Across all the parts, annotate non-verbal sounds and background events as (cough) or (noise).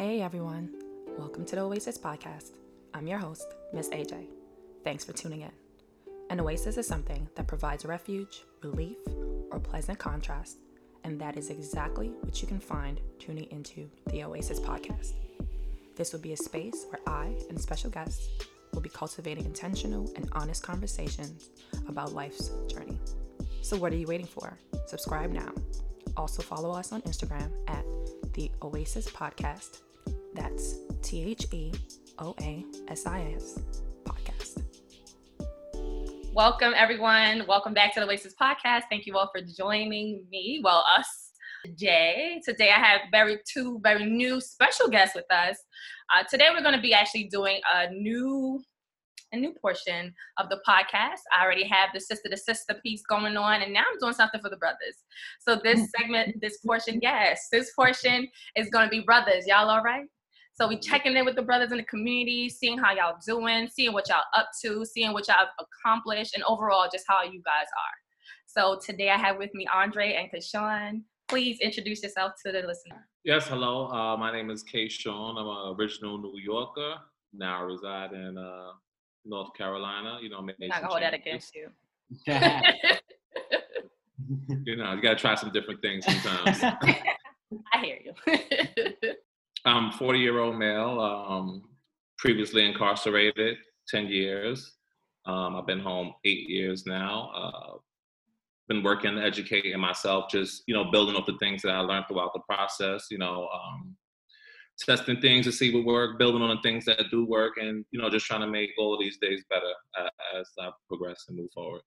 Hey everyone, welcome to the Oasis Podcast. I'm your host, Miss AJ. Thanks for tuning in. An oasis is something that provides refuge, relief, or pleasant contrast, and that is exactly what you can find tuning into the Oasis Podcast. This will be a space where I and special guests will be cultivating intentional and honest conversations about life's journey. So, what are you waiting for? Subscribe now. Also, follow us on Instagram at the Oasis Podcast. That's T H E O A S I S Podcast. Welcome, everyone. Welcome back to the Oasis Podcast. Thank you all for joining me, well, us today. Today, I have very two very new special guests with us. Uh, today, we're going to be actually doing a new a new portion of the podcast. I already have the sister to sister piece going on, and now I'm doing something for the brothers. So this (laughs) segment, this portion, yes, this portion is going to be brothers. Y'all all right? So we checking in with the brothers in the community, seeing how y'all doing, seeing what y'all up to, seeing what y'all accomplished, and overall just how you guys are. So today I have with me Andre and Kashawn. Please introduce yourself to the listener. Yes, hello. Uh, my name is Kashawn. I'm an original New Yorker. Now I reside in uh, North Carolina. You know, I'm not gonna hold that against you. (laughs) you know, you gotta try some different things sometimes. (laughs) I hear you. (laughs) I'm 40 year old male, um, previously incarcerated 10 years. Um, I've been home eight years now. Uh, been working, educating myself, just you know, building up the things that I learned throughout the process. You know, um, testing things to see what work, building on the things that do work, and you know, just trying to make all of these days better uh, as I progress and move forward.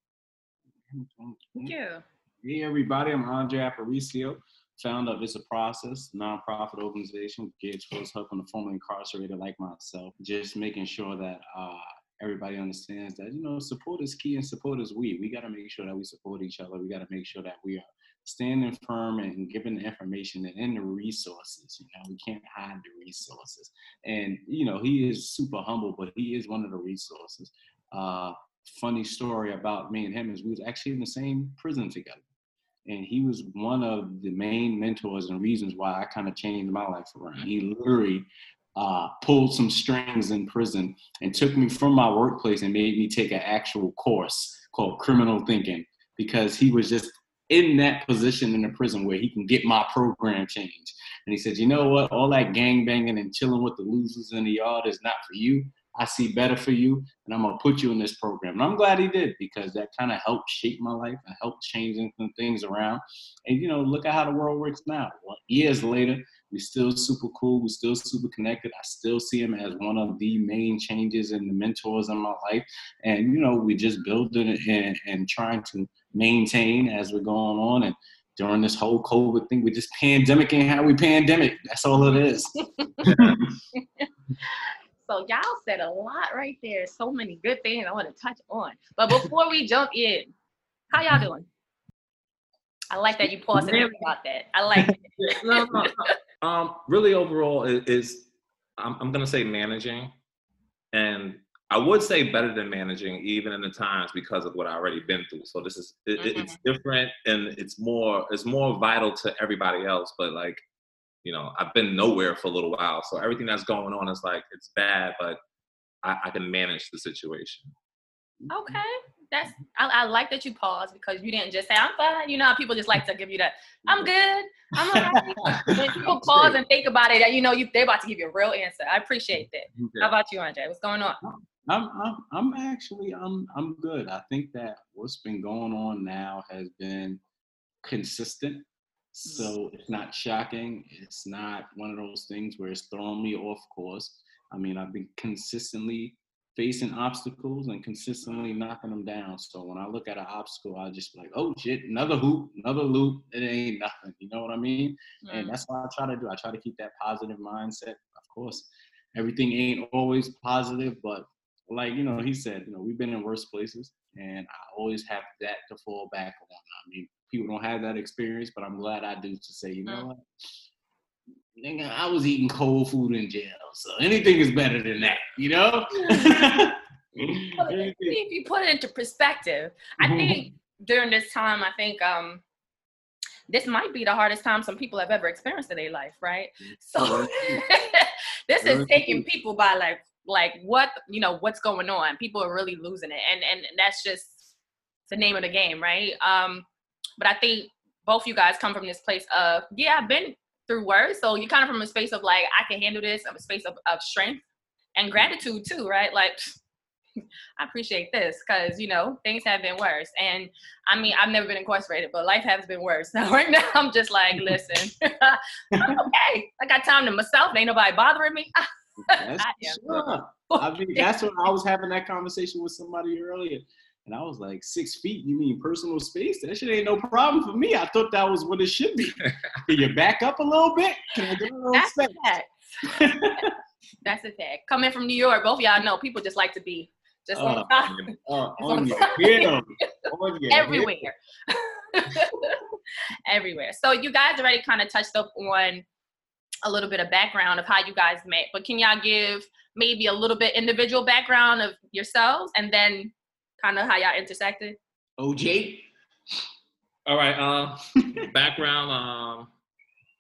Thank you. Hey everybody, I'm Andre Aparicio, founder of It's a Process, nonprofit organization geared towards helping the formerly incarcerated like myself, just making sure that uh, everybody understands that you know support is key and support is we. We got to make sure that we support each other. We got to make sure that we are standing firm and giving the information and the resources. You know, we can't hide the resources. And you know, he is super humble, but he is one of the resources. Uh, funny story about me and him is we was actually in the same prison together. And he was one of the main mentors and reasons why I kind of changed my life around. He literally uh, pulled some strings in prison and took me from my workplace and made me take an actual course called criminal thinking because he was just in that position in the prison where he can get my program changed. And he said, you know what? All that gang banging and chilling with the losers in the yard is not for you. I see better for you, and I'm gonna put you in this program. And I'm glad he did because that kind of helped shape my life and helped changing some things around. And you know, look at how the world works now. Well, years later, we still super cool. We still super connected. I still see him as one of the main changes and the mentors in my life. And you know, we just building and, and trying to maintain as we're going on. And during this whole COVID thing, we just pandemic and how we pandemic. That's all it is. (laughs) (laughs) So y'all said a lot right there. So many good things I want to touch on. But before we jump in, how y'all doing? I like that you paused and think about that. I like it. (laughs) no, no, no. Um, really overall is, is I'm, I'm gonna say managing, and I would say better than managing even in the times because of what I already been through. So this is it, mm-hmm. it's different and it's more it's more vital to everybody else. But like you know, I've been nowhere for a little while. So everything that's going on is like, it's bad, but I, I can manage the situation. Okay. That's, I, I, like that you paused because you didn't just say, I'm fine. You know, people just like to give you that, I'm (laughs) good. I'm all right. (laughs) when people pause and think about it, you know, you, they're about to give you a real answer. I appreciate that. How about you, Andre? What's going on? I'm, I'm, I'm actually, I'm, I'm good. I think that what's been going on now has been consistent so it's not shocking. It's not one of those things where it's throwing me off course. I mean, I've been consistently facing obstacles and consistently knocking them down. So when I look at an obstacle, I just be like, oh shit, another hoop, another loop. It ain't nothing. You know what I mean? And that's what I try to do. I try to keep that positive mindset. Of course, everything ain't always positive, but like you know, he said, you know, we've been in worse places, and I always have that to fall back on. I mean, people don't have that experience, but I'm glad I do to say, you know mm. what? Nigga, I was eating cold food in jail, so anything is better than that, you know? (laughs) (laughs) if you put it into perspective, I think during this time, I think um, this might be the hardest time some people have ever experienced in their life, right? So (laughs) this is taking people by like like what you know what's going on. People are really losing it, and and that's just the name of the game, right? Um, but I think both you guys come from this place of yeah, I've been through worse, so you're kind of from a space of like I can handle this, of a space of, of strength and gratitude too, right? Like (laughs) I appreciate this because you know things have been worse, and I mean I've never been incarcerated, but life has been worse. (laughs) Now right now I'm just like, listen, (laughs) I'm okay. I got time to myself. Ain't nobody bothering me. that's sure. I mean, that's when I was having that conversation with somebody earlier. And I was like, six feet? You mean personal space? That shit ain't no problem for me. I thought that was what it should be. (laughs) Can you back up a little bit? Can I get a little That's space? a fact. (laughs) That's a fact. Coming from New York, both y'all know people just like to be just Uh, on top, uh, on on your (laughs) top. hill. On your everywhere. everywhere. So you guys already kind of touched up on a little bit of background of how you guys met, but can y'all give maybe a little bit individual background of yourselves and then kind of how y'all intersected? OJ. All right. Uh, (laughs) background: um,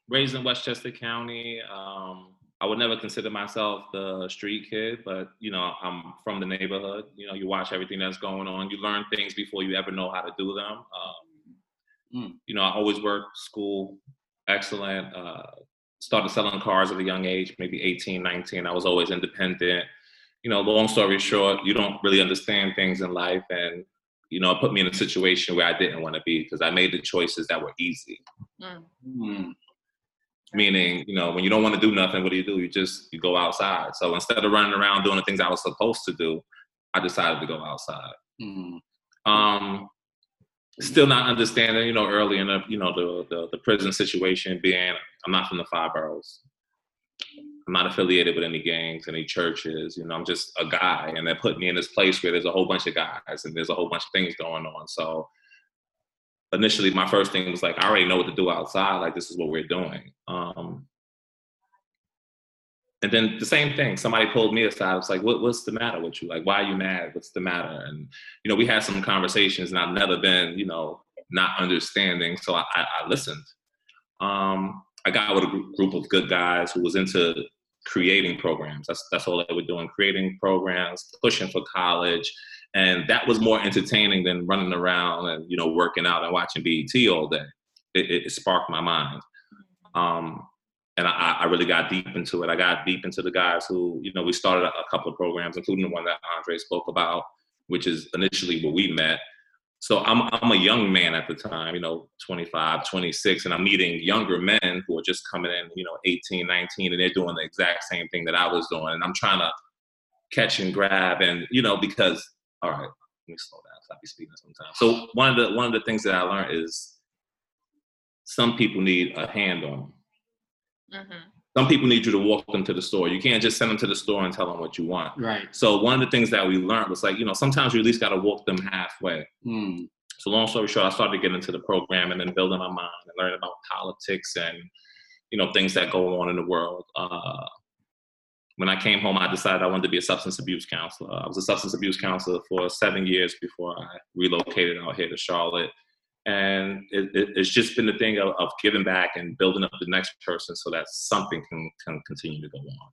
raised in Westchester County. Um, I would never consider myself the street kid, but you know, I'm from the neighborhood. You know, you watch everything that's going on. You learn things before you ever know how to do them. Um, Mm. You know, I always worked school, excellent. Uh, started selling cars at a young age, maybe 18, 19. I was always independent. You know, long story short, you don't really understand things in life, and you know, it put me in a situation where I didn't want to be because I made the choices that were easy. Mm. Hmm. Meaning, you know, when you don't want to do nothing, what do you do? You just you go outside. So instead of running around doing the things I was supposed to do, I decided to go outside. Hmm. Um, still not understanding, you know, early in the, you know, the, the the prison situation. Being, I'm not from the five boroughs. I'm not affiliated with any gangs, any churches. You know, I'm just a guy, and they put me in this place where there's a whole bunch of guys and there's a whole bunch of things going on. So initially, my first thing was like, I already know what to do outside. Like, this is what we're doing. Um, and then the same thing, somebody pulled me aside. It's like, what, what's the matter with you? Like, why are you mad? What's the matter? And you know, we had some conversations, and I've never been, you know, not understanding. So I, I, I listened. Um, I got with a group, group of good guys who was into creating programs. That's that's all they were doing, creating programs, pushing for college, and that was more entertaining than running around and you know working out and watching BET all day. It, it, sparked my mind, um, and I, I really got deep into it. I got deep into the guys who you know we started a, a couple of programs, including the one that Andre spoke about, which is initially where we met. So I'm I'm a young man at the time, you know, 25, 26, and I'm meeting younger men who are just coming in, you know, 18, 19, and they're doing the exact same thing that I was doing. And I'm trying to catch and grab and, you know, because all right, let me slow down. 'cause I be speaking sometimes. So one of the one of the things that I learned is some people need a hand on. Mm-hmm. Some people need you to walk them to the store. You can't just send them to the store and tell them what you want. Right. So one of the things that we learned was like, you know, sometimes you at least got to walk them halfway. Hmm. So long story short, I started getting into the program and then building my mind and learning about politics and you know things that go on in the world. Uh, when I came home, I decided I wanted to be a substance abuse counselor. I was a substance abuse counselor for seven years before I relocated out here to Charlotte, and it, it, it's just been the thing of, of giving back and building up the next person so that something can can continue to go on.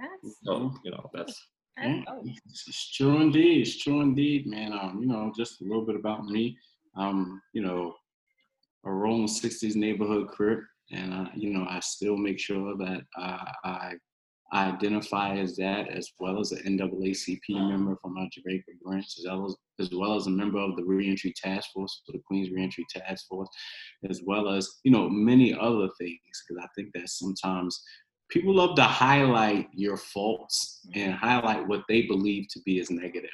That's, So you know that's Yeah, oh, it's, it's true indeed. It's true indeed, man. Um, you know, just a little bit about me. Um, you know, a rolling '60s neighborhood crip, and uh, you know, I still make sure that uh, I I identify as that, as well as an NAACP member from my Jamaica branch, as well as as well as a member of the Reentry Task Force, for the Queens Reentry Task Force, as well as you know many other things. Because I think that sometimes people love to highlight your faults and highlight what they believe to be as negative.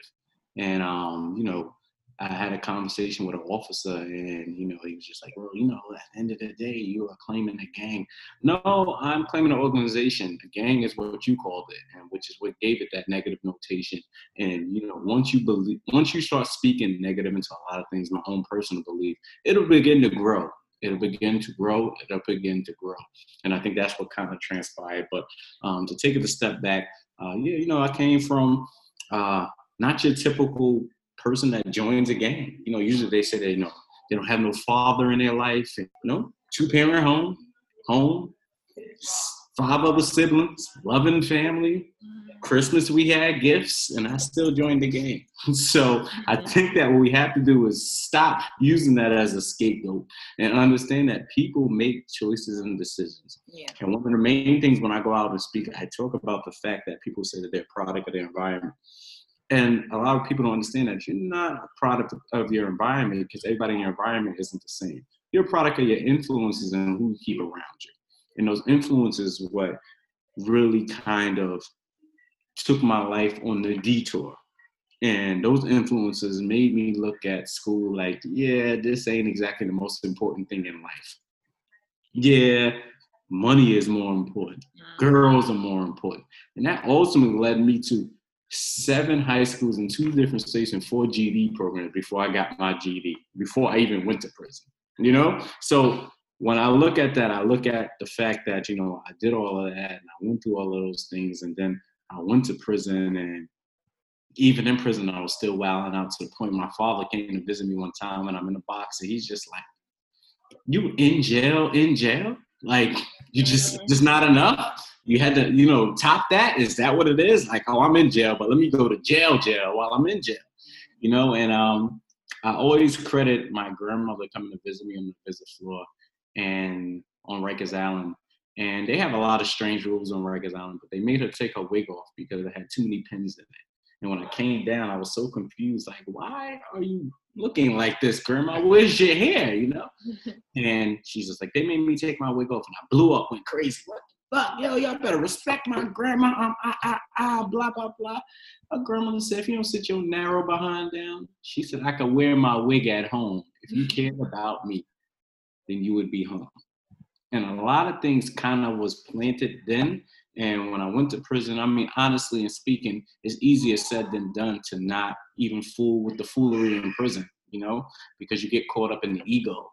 And um, you know, I had a conversation with an officer, and you know, he was just like, "Well, you know, at the end of the day, you are claiming a gang." No, I'm claiming an organization. A gang is what you called it, and which is what gave it that negative notation. And you know, once you believe, once you start speaking negative into a lot of things, my own personal belief, it'll begin to grow. It'll begin to grow. It'll begin to grow. And I think that's what kind of transpired. But um, to take it a step back, uh, yeah, you know, I came from uh, not your typical person that joins a gang. You know, usually they say they you know, They don't have no father in their life. You know, two parent home, home, five other siblings, loving family. Mm-hmm. Christmas we had gifts, and I still joined the game. (laughs) So I think that what we have to do is stop using that as a scapegoat and understand that people make choices and decisions. Yeah. And one of the main things when I go out and speak, I talk about the fact that people say that they're a product of their environment. And a lot of people don't understand that you're not a product of your environment because everybody in your environment isn't the same. You're a product of your influences and who you keep around you. And those influences what really kind of took my life on the detour. And those influences made me look at school like, yeah, this ain't exactly the most important thing in life. Yeah, money is more important. Mm. Girls are more important. And that ultimately led me to seven high schools in two different states and four GED programs before I got my GED, before I even went to prison. You know? So when I look at that, I look at the fact that, you know, I did all of that and I went through all of those things and then I went to prison and even in prison I was still wilding out to the point my father came to visit me one time and I'm in a box and he's just like, You in jail, in jail? Like you just mm-hmm. just not enough? You had to, you know, top that? Is that what it is? Like, oh, I'm in jail, but let me go to jail, jail while I'm in jail. You know, and um I always credit my grandmother coming to visit me on the visit floor and on Rikers Island. And they have a lot of strange rules on Rikers Island, but they made her take her wig off because it had too many pins in it. And when I came down, I was so confused, like, why are you looking like this, Grandma? Where's your hair? You know? (laughs) and she's just like, they made me take my wig off, and I blew up, went crazy. What fuck? Yo, y'all better respect my grandma. Um, ah, ah, ah, blah, blah, blah. My grandmother said, if you don't sit your narrow behind down, she said, I could wear my wig at home. If you cared about me, then you would be home. And a lot of things kind of was planted then. And when I went to prison, I mean, honestly and speaking, it's easier said than done to not even fool with the foolery in prison, you know, because you get caught up in the ego.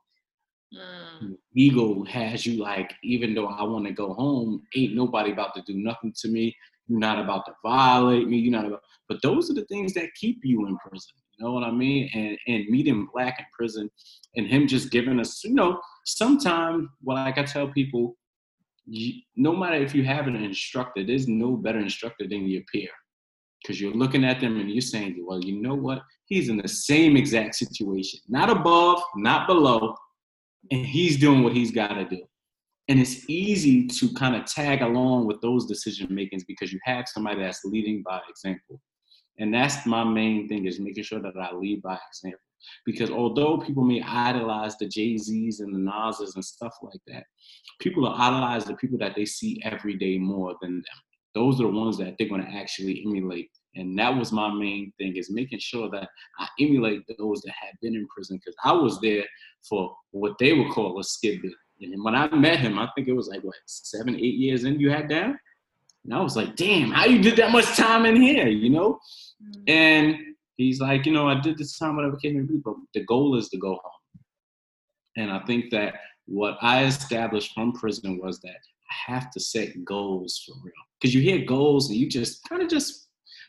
Mm. Ego has you like, even though I want to go home, ain't nobody about to do nothing to me. You're not about to violate me. You're not about, but those are the things that keep you in prison. You know what I mean? And and meeting black in prison and him just giving us, you know, sometimes what like I tell people, you, no matter if you have an instructor, there's no better instructor than your peer. Because you're looking at them and you're saying, well, you know what? He's in the same exact situation, not above, not below, and he's doing what he's got to do. And it's easy to kind of tag along with those decision makings because you have somebody that's leading by example. And that's my main thing is making sure that I lead by example. Because although people may idolize the Jay Z's and the Nas's and stuff like that, people are idolize the people that they see every day more than them. Those are the ones that they're going to actually emulate. And that was my main thing is making sure that I emulate those that had been in prison because I was there for what they would call a skid bit. And when I met him, I think it was like what seven, eight years in you had down. And I was like, damn, how you did that much time in here, you know? Mm-hmm. And he's like, you know, I did this time, whatever came to be, but the goal is to go home. And I think that what I established from prison was that I have to set goals for real. Because you hear goals and you just kind of just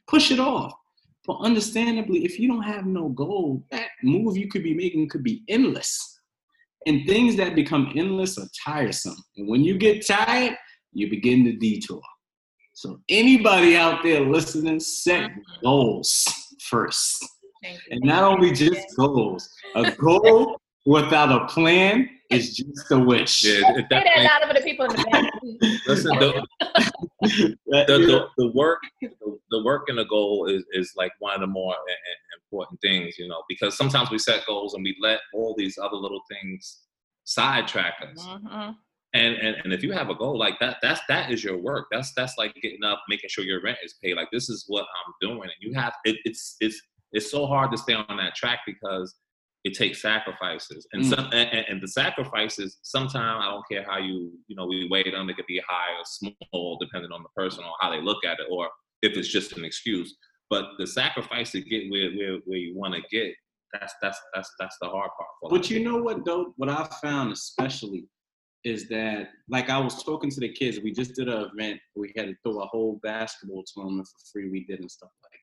push it off. But understandably, if you don't have no goal, that move you could be making could be endless. And things that become endless are tiresome. And when you get tired, you begin to detour. So anybody out there listening, set goals first. And not only just goals. A goal without a plan is just a wish. Yeah, that, that a lot of the people in the back. (laughs) Listen, the, the, the, the, work, the, the work and the goal is, is like one of the more important things, you know, because sometimes we set goals and we let all these other little things sidetrack us. Mm-hmm. And, and and if you have a goal like that, that's that is your work. That's that's like getting up, making sure your rent is paid. Like this is what I'm doing, and you have it, it's it's it's so hard to stay on that track because it takes sacrifices. And mm. some and, and, the sacrifices sometimes i don't care how you you know we weigh them it could be high or small depending on the person or how they look at it or if it's just an excuse. But the sacrifice to get where where, where you want to get that's that's that's that's the hard part but you know what though? What i found especially is that like i was talking to the kids we just did an event we had to throw a whole basketball tournament for free we did and stuff like that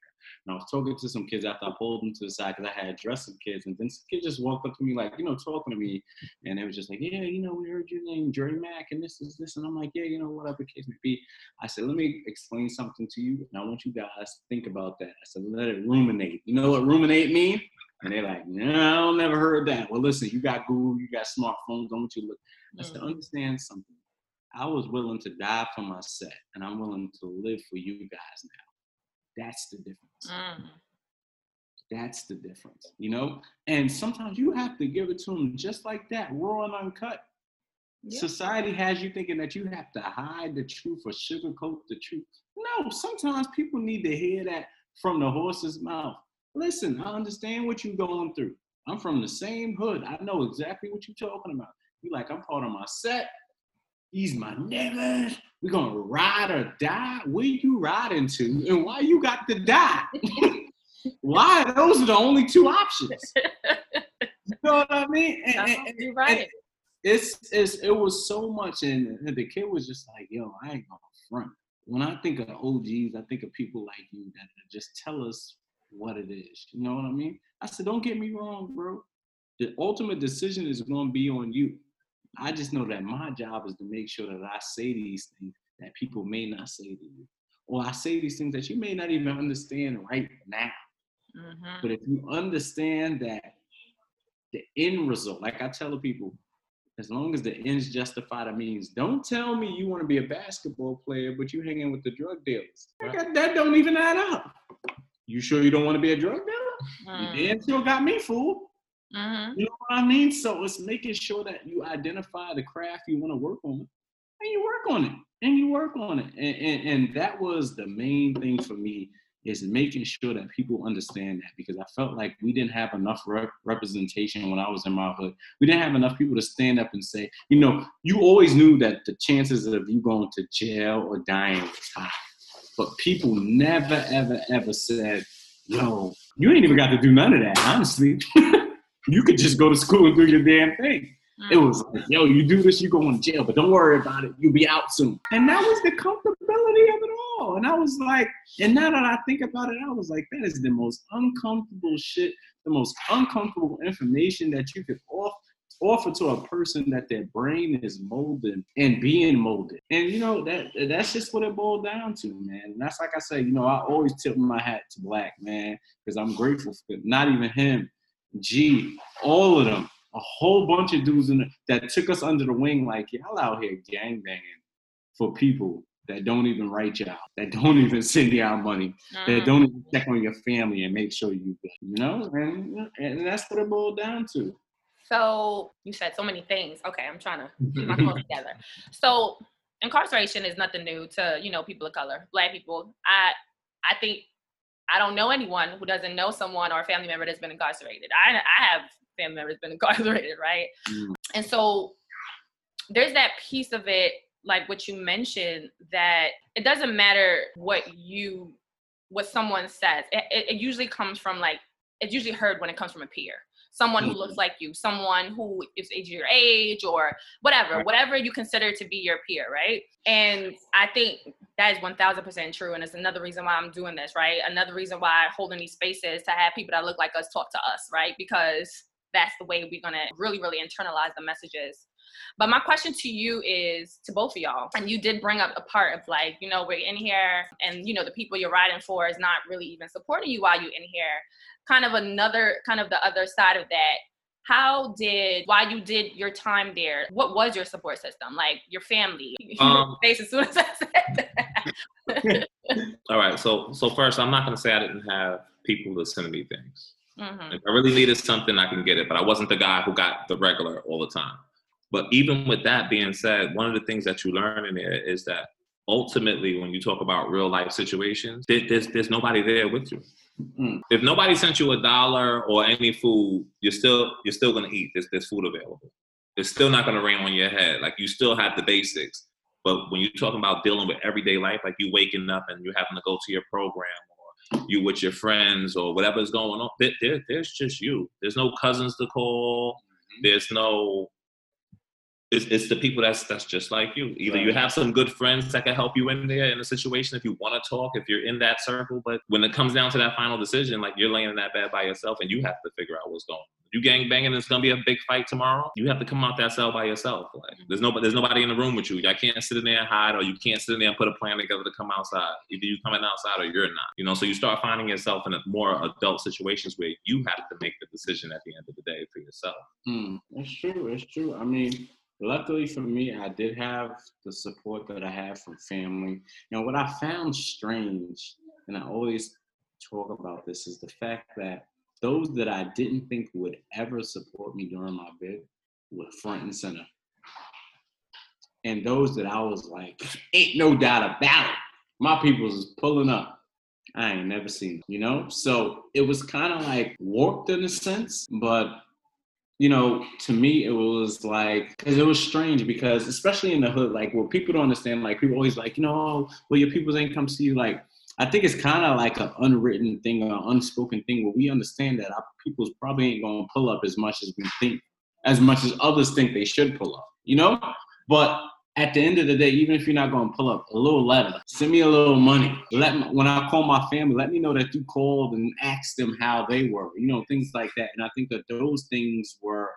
And I was talking to some kids after I pulled them to the side because I had addressed some kids. And then some kids just walked up to me, like, you know, talking to me. And they was just like, yeah, you know, we heard your name, Jerry Mack, and this is this. And I'm like, yeah, you know, whatever the case may be. I said, let me explain something to you. And I want you guys to think about that. I said, let it ruminate. You know what ruminate mean? And they're like, no, I never heard that. Well, listen, you got Google, you got smartphones. Don't you look. I said, mm. understand something. I was willing to die for my set, and I'm willing to live for you guys now. That's the difference. Mm. That's the difference, you know? And sometimes you have to give it to them just like that, raw and uncut. Yeah. Society has you thinking that you have to hide the truth or sugarcoat the truth. No, sometimes people need to hear that from the horse's mouth. Listen, I understand what you're going through. I'm from the same hood. I know exactly what you're talking about. You like, I'm part of my set. He's my nigga. We're gonna ride or die. Where you riding to, and why you got to die? (laughs) why? Those are the only two options. You know what I mean? And- and- and- You're right. it's, it's it was so much, and the kid was just like, "Yo, I ain't gonna front." When I think of OGs, I think of people like you that just tell us what it is. You know what I mean? I said, "Don't get me wrong, bro. The ultimate decision is gonna be on you. I just know that my job is to make sure that I say these things that people may not say to you, or I say these things that you may not even understand right now." Mhm. But if you understand that the end result, like I tell the people, as long as the ends justify the means, don't tell me you want to be a basketball player, but you hanging with the drug dealers. That- that don't even add up. You sure you don't want to be a drug dealer? Mm. You damn sure got me fooled. Mhm. You know what I mean? So it's making sure that you identify the craft you want to work on, and you work on it, and you work on it, and, and and that was the main thing for me is making sure that people understand that because I felt like we didn't have enough rep- representation when I was in my hood. We didn't have enough people to stand up and say, you know, you always knew that the chances of you going to jail or dying was high, but people never, ever, ever said, yo, you ain't even got to do none of that, honestly. (laughs) you could just go to school and do your damn thing. It Mm. was like, yo, you do this, you go in jail, but don't worry about it. You'll be out soon. And that was the comfortability of it all. And I was like, and now that I think about it, I was like, that is the most uncomfortable shit, the most uncomfortable information that you could off, offer to a person that their brain is molded and being molded. And you know, that that's just what it boiled down to, man. And that's like I say, you know, I always tip my hat to Black, man, because I'm grateful for not even him, G, all of them a whole bunch of dudes in the, that took us under the wing, like y'all out here gang banging for people that don't even write y'all, that don't (laughs) even send y'all money, that Mhm. don't even check on your family and make sure you. You know, and and that's what it boiled down to. So you said so many things. Okay, I'm trying to keep my (laughs) thoughts together. So incarceration is nothing new to you know people of color, black people. I I think I don't know anyone who doesn't know someone or a family member that's been incarcerated. I I have family members been (laughs) incarcerated, right? Mm. And so there's that piece of it, like what you mentioned, that it doesn't matter what you what someone says. It, it, it usually comes from like it's usually heard when it comes from a peer someone who Mhm. looks like you, someone who is age your age or whatever, whatever you consider to be your peer, right? And I think that is 1000% true. And it's another reason why I'm doing this, right? Another reason why I'm holding these spaces to have people that look like us talk to us, right? Because that's the way we're going to really, really internalize the messages. But my question to you is to both of y'all, and you did bring up a part of like, you know, we're in here and, you know, the people you're riding for is not really even supporting you while you're in here kind of another kind of the other side of that how did while you did your time there what was your support system like your family (laughs) Um, face as soon as i said that (laughs) All right. So so first, I'm not going to say I didn't have people to send me things. Mhm. If I really needed something, I can get it. But I wasn't the guy who got the regular all the time. But even with that being said, one of the things that you learn in there is that ultimately, when you talk about real life situations, there's there's nobody there with you. Mm. If nobody sent you a dollar or any food, you're still you're still gonna eat. There's there's food available. It's still not gonna rain on your head. Like you still have the basics. But when you're talking about dealing with everyday life, like you waking up and you're having to go to your program or you with your friends or whatever's going on, there, there, there's just you. There's no cousins to call. There's no. It's, it's the people that's that's just like you. Either you have some good friends that can help you in there in a situation if you want to talk, if you're in that circle. But when it comes down to that final decision, like you're laying in that bed by yourself, and you have to figure out what's going. on. You gang banging, it's gonna be a big fight tomorrow. You have to come out that cell by yourself. Like there's nobody, there's nobody in the room with you. I can't sit in there and hide, or you can't sit in there and put a plan together to come outside. Either you coming outside or you're not. You know, so you start finding yourself in a more adult situations where you have to make the decision at the end of the day for yourself. Mm, that's true. It's true. I mean, luckily for me, I did have the support that I had from family. Know, what I found strange, and I always talk about this, is the fact that those that I didn't think would ever support me during my bid were front and center. And those that I was like, ain't no doubt about it. My people's is pulling up. I ain't never seen, you know? So it was kind of like warped in a sense, but you know, to me, it was like, because it was strange because, especially in the hood, like, where people don't understand, like, people always like, you know, oh, well, your peoples ain't come see you. Like, I think it's kind of like an unwritten thing or an unspoken thing where we understand that our peoples probably ain't gonna pull up as much as we think, as much as others think they should pull up, you know? But at the end of the day, even if you're not gonna pull up a little letter, send me a little money. Let me, when I call my family, let me know that you called and asked them how they were, you know, things like that. And I think that those things were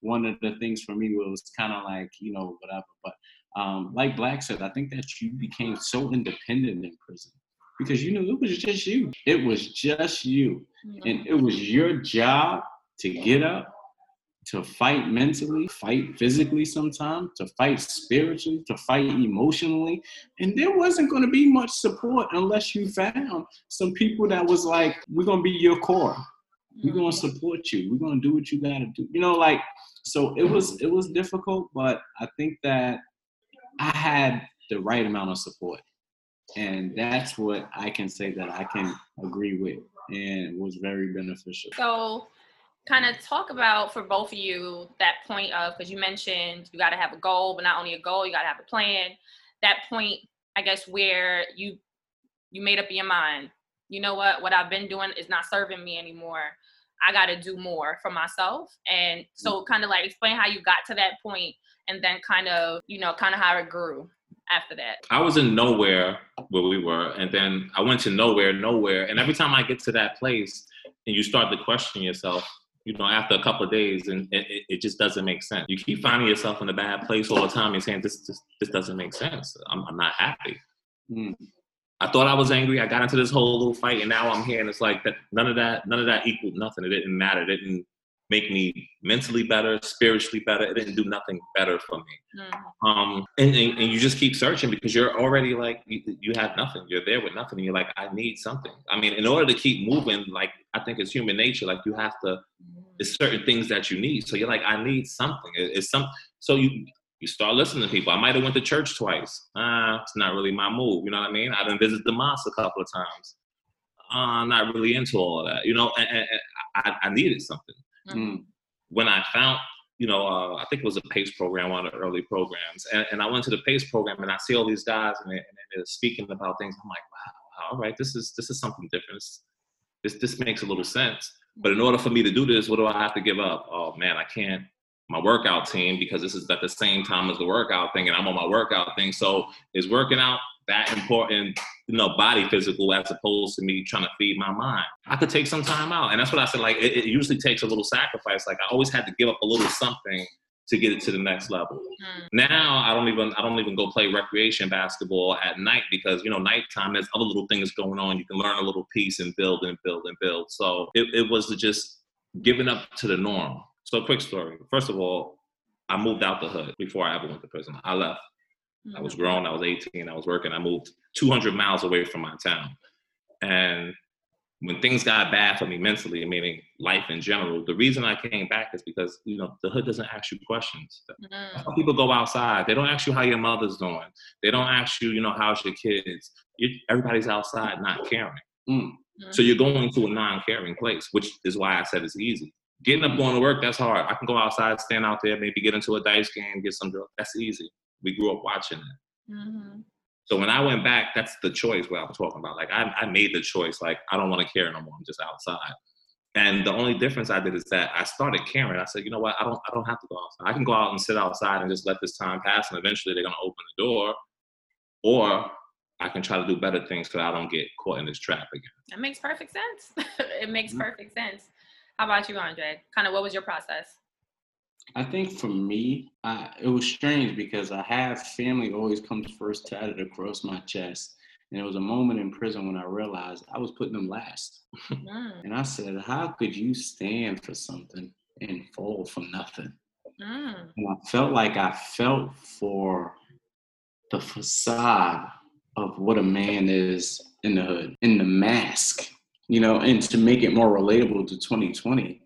one of the things for me where it was kind of like, you know, whatever. But um, like Black said, I think that you became so independent in prison because you knew it was just you. It was just you. And it was your job to get up, to fight mentally, fight physically sometimes, to fight spiritually, to fight emotionally. And there wasn't going to be much support unless you found some people that was like, we're going to be your core. We're mm. going to support you. We're going to do what you got to do. You know, like, so it was, it was difficult, but I think that I had the right amount of support and that's what I can say that I can agree with and was very beneficial. So, kind of talk about for both of you that point of because you mentioned you got to have a goal, but not only a goal, you got to have a plan. That point, I guess, where you you made up your mind. You know what? What I've been doing is not serving me anymore. I got to do more for myself. And so, mm-hmm. kind of like explain how you got to that point, and then kind of you know kind of how it grew after that? I was in nowhere where we were, and then I went to nowhere, nowhere. And every time I get to that place, and you start to question yourself, you know, after a couple of days, and it, it, just doesn't make sense. You keep finding yourself in a bad place all the time. You're saying this, this, this doesn't make sense. I'm, I'm not happy. Mm. I thought I was angry. I got into this whole little fight, and now I'm here, and it's like that. None of that, none of that equaled nothing. It didn't matter. It didn't make me mentally better, spiritually better. It didn't do nothing better for me. Mm-hmm. Um, and, and, and, you just keep searching because you're already like, you, you, have nothing. You're there with nothing. And you're like, I need something. I mean, in order to keep moving, like, I think it's human nature. Like, you have to, there's certain things that you need. So you're like, I need something. It, it's some, so you, you start listening to people. I might have went to church twice. Uh, it's not really my move. You know what I mean? I didn't visit the mosque a couple of times. Uh, I'm not really into all of that. You know, and, and, and I, I needed something. Mm. When I found, you know, uh, I think it was a PACE program, one of the early programs, and, and I went to the PACE program and I see all these guys and, they, and they're speaking about things. I'm like, wow, wow, all right, this is this is something different. This this makes a little sense. But in order for me to do this, what do I have to give up? Oh man, I can't my workout team because this is at the same time as the workout thing and I'm on my workout thing. So is working out that important, you know, body physical as opposed to me trying to feed my mind. I could take some time out. And that's what I said, like, it, it usually takes a little sacrifice. Like I always had to give up a little something to get it to the next level. Mm. Now I don't even I don't even go play recreation basketball at night because you know nighttime there's other little things going on. You can learn a little piece and build and build and build. So it, it was just giving up to the norm. So quick story. First of all, I moved out the hood before I ever went to prison. I left. I was mm-hmm. grown. I was 18. I was working. I moved 200 miles away from my town. And when things got bad for me mentally, meaning life in general, the reason I came back is because you know the hood doesn't ask you questions. Mm. People go outside. They don't ask you how your mother's doing. They don't ask you, you know, how's your kids. You, everybody's outside not caring. Mm. Mm-hmm. So you're going to a non-caring place, which is why I said it's easy. Getting up, going to work, that's hard. I can go outside, stand out there, maybe get into a dice game, get some drugs. That's easy we grew up watching it. Mm-hmm. So when I went back, that's the choice what I was talking about. Like I, I made the choice. Like I don't want to care no more. I'm just outside. And the only difference I did is that I started caring. I said, you know what? I don't I don't have to go outside. I can go out and sit outside and just let this time pass, and eventually they're gonna open the door, or I can try to do better things so I don't get caught in this trap again. That makes perfect sense. (laughs) it makes Mhm. perfect sense. How about you, Andre? Kind of what was your process? I think for me, I, it was strange because I have family always comes first tatted across my chest. And there was a moment in prison when I realized I was putting them last. (laughs) Mm, And I said, How could you stand for something and fall for nothing? mm, And I felt like I felt for the facade of what a man is in the hood, in the mask, you know, and to make it more relatable to 2020,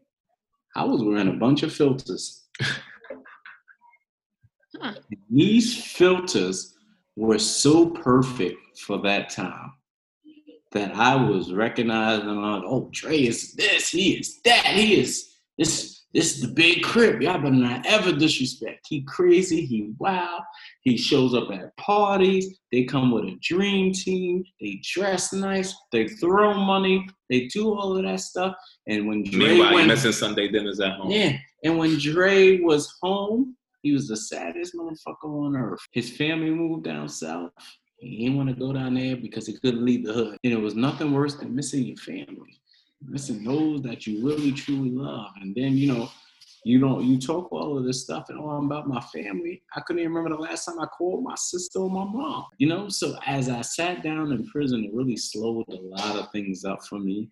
I was wearing a bunch of filters. Hmm. These filters were so perfect for that time that I was recognizing, like, oh, Trey is this, he is that, he is this. This is the big crib. Y'all better not ever disrespect. He crazy. He wild. He shows up at parties. They come with a dream team. They dress nice. They throw money. They do all of that stuff. And when Dre Meanwhile, you're went, missing Sunday dinners at home. yeah, and when Dre was home, he was the saddest motherfucker on earth. His family moved down south. He didn't want to go down there because he couldn't leave the hood. And it was nothing worse than missing your family, missing those that you really truly love. And then, you know, you don't you talk all of this stuff and oh, all about my family. I couldn't even remember the last time I called my sister or my mom. You know, so as I sat down in prison, it really slowed a lot of things up for me.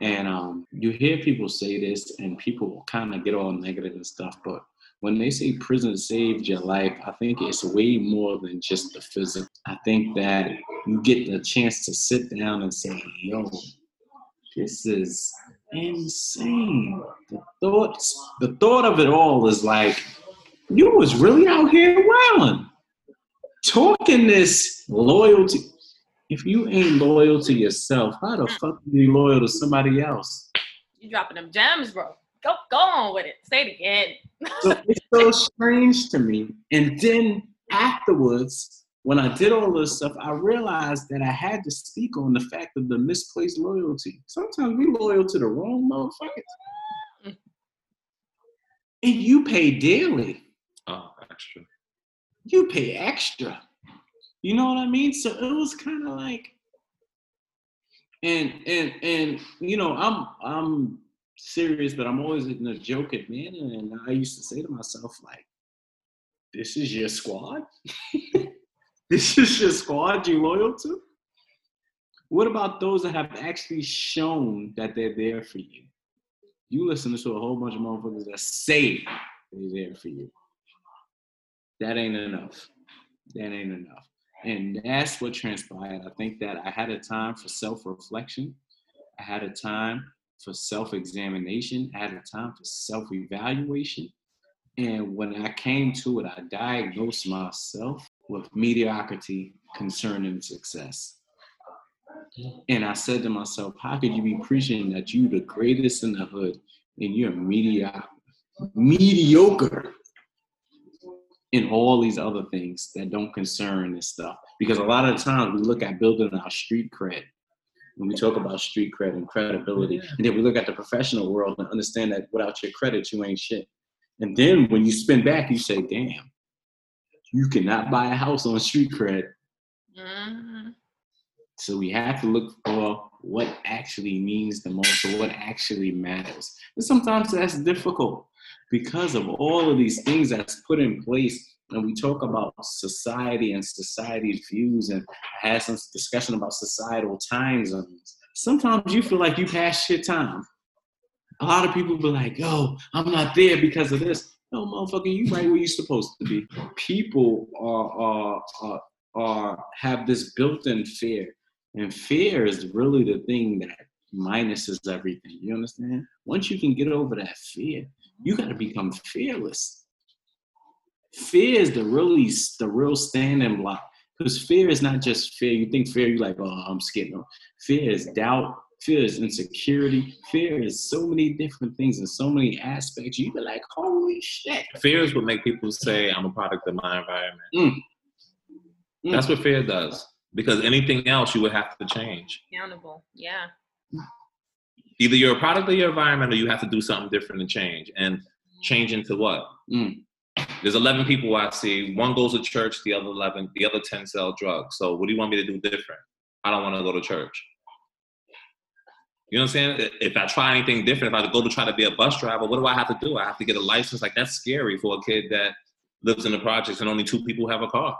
And um, you hear people say this, and people kind of get all negative and stuff. But when they say prison saved your life, I think it's way more than just the physical. I think that you get the chance to sit down and say, "Yo, this is insane." The thoughts, the thought of it all is like, you was really out here wilding, talking this loyalty. If you ain't loyal to yourself, how the mm. fuck are you loyal to somebody else? You dropping them gems, bro. Go, go on with it. Say it again. So (laughs) it's so strange to me. And then afterwards, when I did all this stuff, I realized that I had to speak on the fact of the misplaced loyalty. Sometimes we loyal to the wrong motherfuckers. And you pay dearly. Oh, extra. You pay extra. You know what I mean? So it was kind of like and and and you know, I'm I'm serious, but I'm always in a joking manner. And I used to say to myself, like, this is your squad? (laughs) this is your squad you loyal to? What about those that have actually shown that they're there for you? You listen to a whole bunch of motherfuckers that say they're there for you. That ain't enough. That ain't enough. And that's what transpired. I think that I had a time for self reflection. I had a time for self examination. I had a time for self evaluation. And when I came to it, I diagnosed myself with mediocrity concerning success. And I said to myself, how could you be preaching that you're the greatest in the hood and you're mediocre, mediocre in all these other things that don't concern this stuff? Because a lot of times we look at building our street cred when we talk about street cred and credibility. And then we look at the professional world and understand that without your credit, you ain't shit. And then when you spin back, you say, damn, you cannot buy a house on street cred. Mhm. So we have to look for what actually means the most or what actually matters. And sometimes that's difficult because of all of these things that's put in place. And we talk about society and society's views and had some discussion about societal time zones. Sometimes you feel like you passed your time. A lot of people be like, yo, I'm not there because of this. No, motherfucker, you right where you're supposed to be. People are, are, are, are have this built-in fear and fear is really the thing that minuses everything. You understand? Once you can get over that fear, you got to become fearless. Fear is the really the real standing block. Because fear is not just fear. You think fear, you're like, oh, I'm scared. No. Fear is doubt. Fear is insecurity. Fear is so many different things and so many aspects. You be like, holy shit. Fear is what make people say, I'm a product of my environment. Mm. Mm. That's what fear does. Because anything else you would have to change. Accountable. Yeah. Either you're a product of your environment or you have to do something different and change. And change into what? Mm. There's 11 people I see. One goes to church, the other 11, the other 10 sell drugs. So what do you want me to do different? I don't want to go to church. You know what I'm saying? If I try anything different, if I go to try to be a bus driver, what do I have to do? I have to get a license. Like that's scary for a kid that lives in the projects and only two people have a car,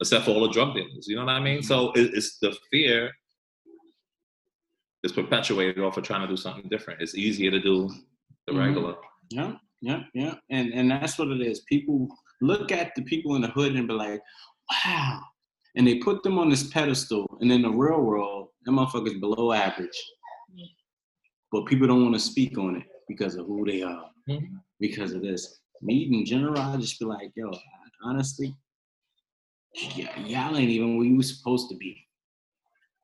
except for all the drug dealers. You know what I mean? So it's the fear is perpetuated off of trying to do something different. It's easier to do the Mhm. regular. Yeah, yeah, yeah. And and that's what it is. People look at the people in the hood and be like, wow. And they put them on this pedestal. And in the real world, them motherfuckers below average. But people don't want to speak on it because of who they are. Mhm. Because of this. Me in general, I just be like, yo, honestly, y- y'all ain't even where you supposed to be.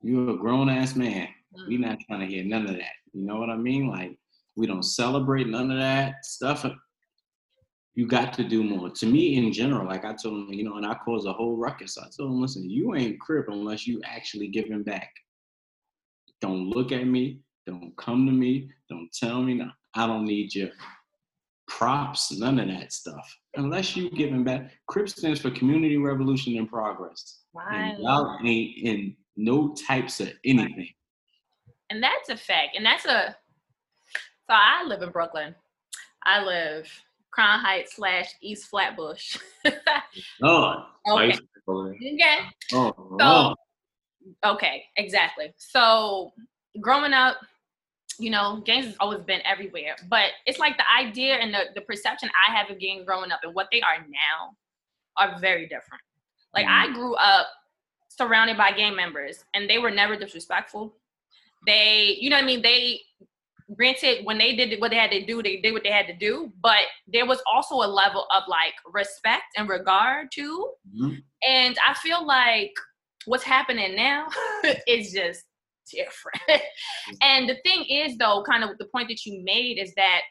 You're a grown ass man. We not trying to hear none of that. You know what I mean? Like we don't celebrate none of that stuff. You got to do more. To me, in general, like I told him, you know, and I caused a whole ruckus. I told him, listen, you ain't crip unless you actually giving back. Don't look at me. Don't come to me. Don't tell me. No, I don't need your props. None of that stuff. Unless you giving back. Crip stands for Community Revolution in Progress. And Wow. y'all ain't in no types of anything. And that's a fact. And that's a so I live in Brooklyn. I live Crown Heights slash East Flatbush. (laughs) Lord. okay. Okay. Oh, So okay, exactly. So growing up, you know, gangs has always been everywhere. But it's like the idea and the, the perception I have of gangs growing up and what they are now are very different. Like I grew up surrounded by gang members and they were never disrespectful. They, you know what I mean? They granted when they did what they had to do, they did what they had to do, but there was also a level of like respect and regard too. Mhm. And I feel like what's happening now (laughs) is just different. (laughs) and the thing is, though, kind of the point that you made is that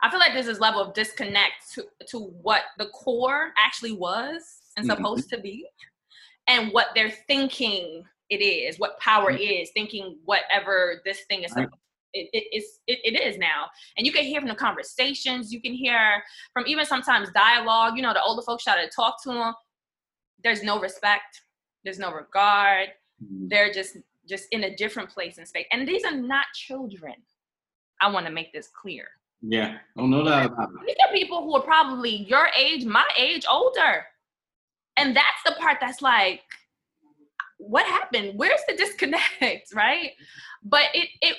I feel like there's this level of disconnect to, to what the core actually was and Mhm. supposed to be, and what they're thinking it is, what power is, thinking whatever this thing is. Right. It, it, it's, it, it is now. And you can hear from the conversations, you can hear from even sometimes dialogue. You know, the older folks try to talk to them. There's no respect, there's no regard. Mhm. They're just just in a different place in space. And these are not children. I want to make this clear. Yeah. Oh, no doubt about it. These are people who are probably your age, my age, older. And that's the part that's like, what happened? Where's the disconnect, (laughs) right? But it it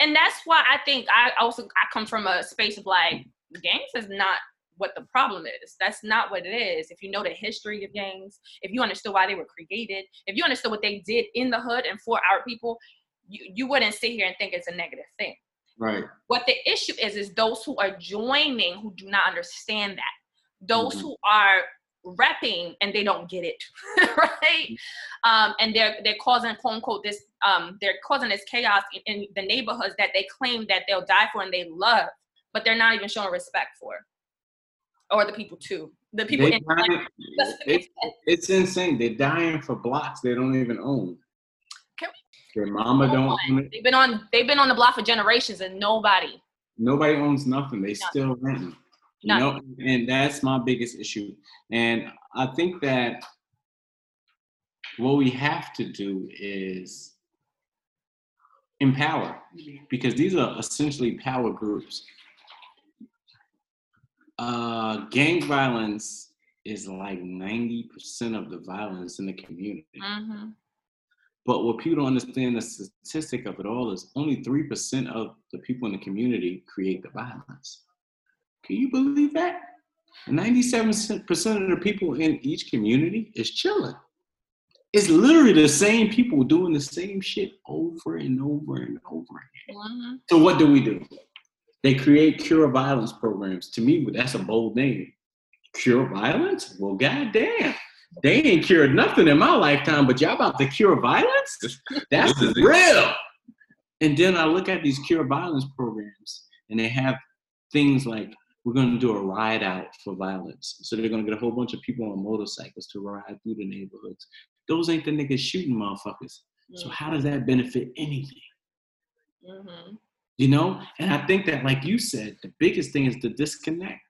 and that's why I think I also I come from a space of like gangs is not what the problem is. That's not what it is. If you know the history of gangs, if you understood why they were created, if you understood what they did in the hood and for our people, you, you wouldn't sit here and think it's a negative thing. Right. What the issue is is those who are joining who do not understand that. Those Mhm. who are repping and they don't get it, (laughs) right? Um, and they're they're causing quote unquote this um they're causing this chaos in, in the neighborhoods that they claim that they'll die for and they love, but they're not even showing respect for, or the people too. The people in dying- Doesn't it's, it's insane. They're dying for blocks they don't even own. Can Their mama No don't own it. they've been on they've been on the block for generations and nobody. Nobody owns nothing. They Nothing. still renting. You know, and that's my biggest issue. And I think that what we have to do is empower because these are essentially power groups. Uh, gang violence is like 90% of the violence in the community. hmm But what people don't understand the statistic of it all is only 3% of the people in the community create the violence. Can you believe that? 97% of the people in each community is chilling. It's literally the same people doing the same shit over and over and over again. So what do we do? They create cure violence programs. To me, that's a bold name. Cure violence? Well, goddamn. They ain't cured nothing in my lifetime, but y'all about to cure violence? (laughs) That's This real. And then I look at these cure violence programs, and they have things like we're going to do a ride out for violence. So they're going to get a whole bunch of people on motorcycles to ride through the neighborhoods. Those ain't the niggas shooting motherfuckers. So how does that benefit anything? Mm-hmm. You know, and I think that, like you said, the biggest thing is the disconnect.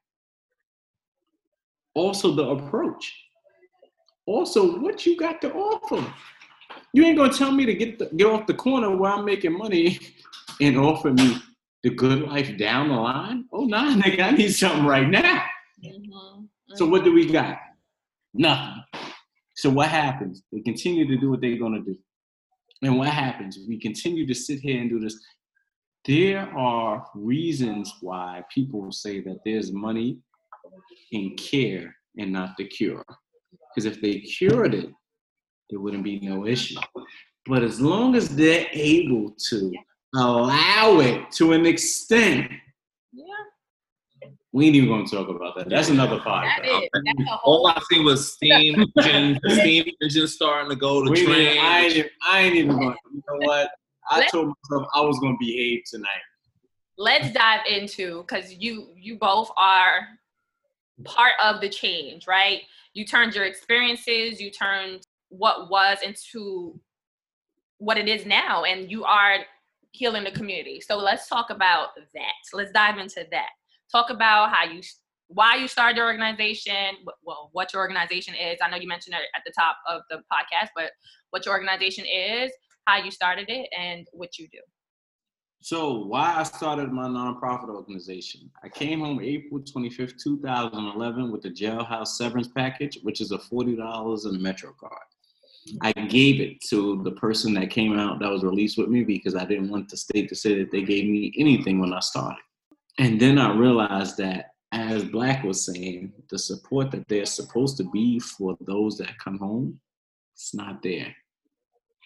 Also, the approach. Also, what you got to offer. You ain't gonna tell me to get the, get off the corner where I'm making money (laughs) and offer me the good life down the line. Oh nah, (laughs) nigga, I need something right now. Mm-hmm. So what do we got? Nothing. So what happens? They continue to do what they're gonna do. And what happens? We continue to sit here and do this. There are reasons why people say that there's money in care and not the cure. Because if they cured it, there wouldn't be no issue. But as long as they're able to allow it to an extent, yeah. we ain't even gonna talk about that. That's another podcast. That All I see was steam (laughs) engine, steam engine starting to go to train. I ain't, I ain't even going. You know what? I Let's, told myself I was gonna behave tonight. Let's dive into because you you both are part of the change, right? You turned your experiences, you turned what was into what it is now, and you are healing the community. So let's talk about that. Let's dive into that. Talk about how you why you started your organization, well, what your organization is. I know you mentioned it at the top of the podcast, but what your organization is, how you started it, and what you do. So, why I started my nonprofit organization. I came home April 25th, 2011, with the jailhouse severance package, which is a $40 in Metro card. I gave it to the person that came out that was released with me because I didn't want the state to say that they gave me anything when I started. And then I realized that, as Black was saying, the support that they're supposed to be for those that come home, it's not there.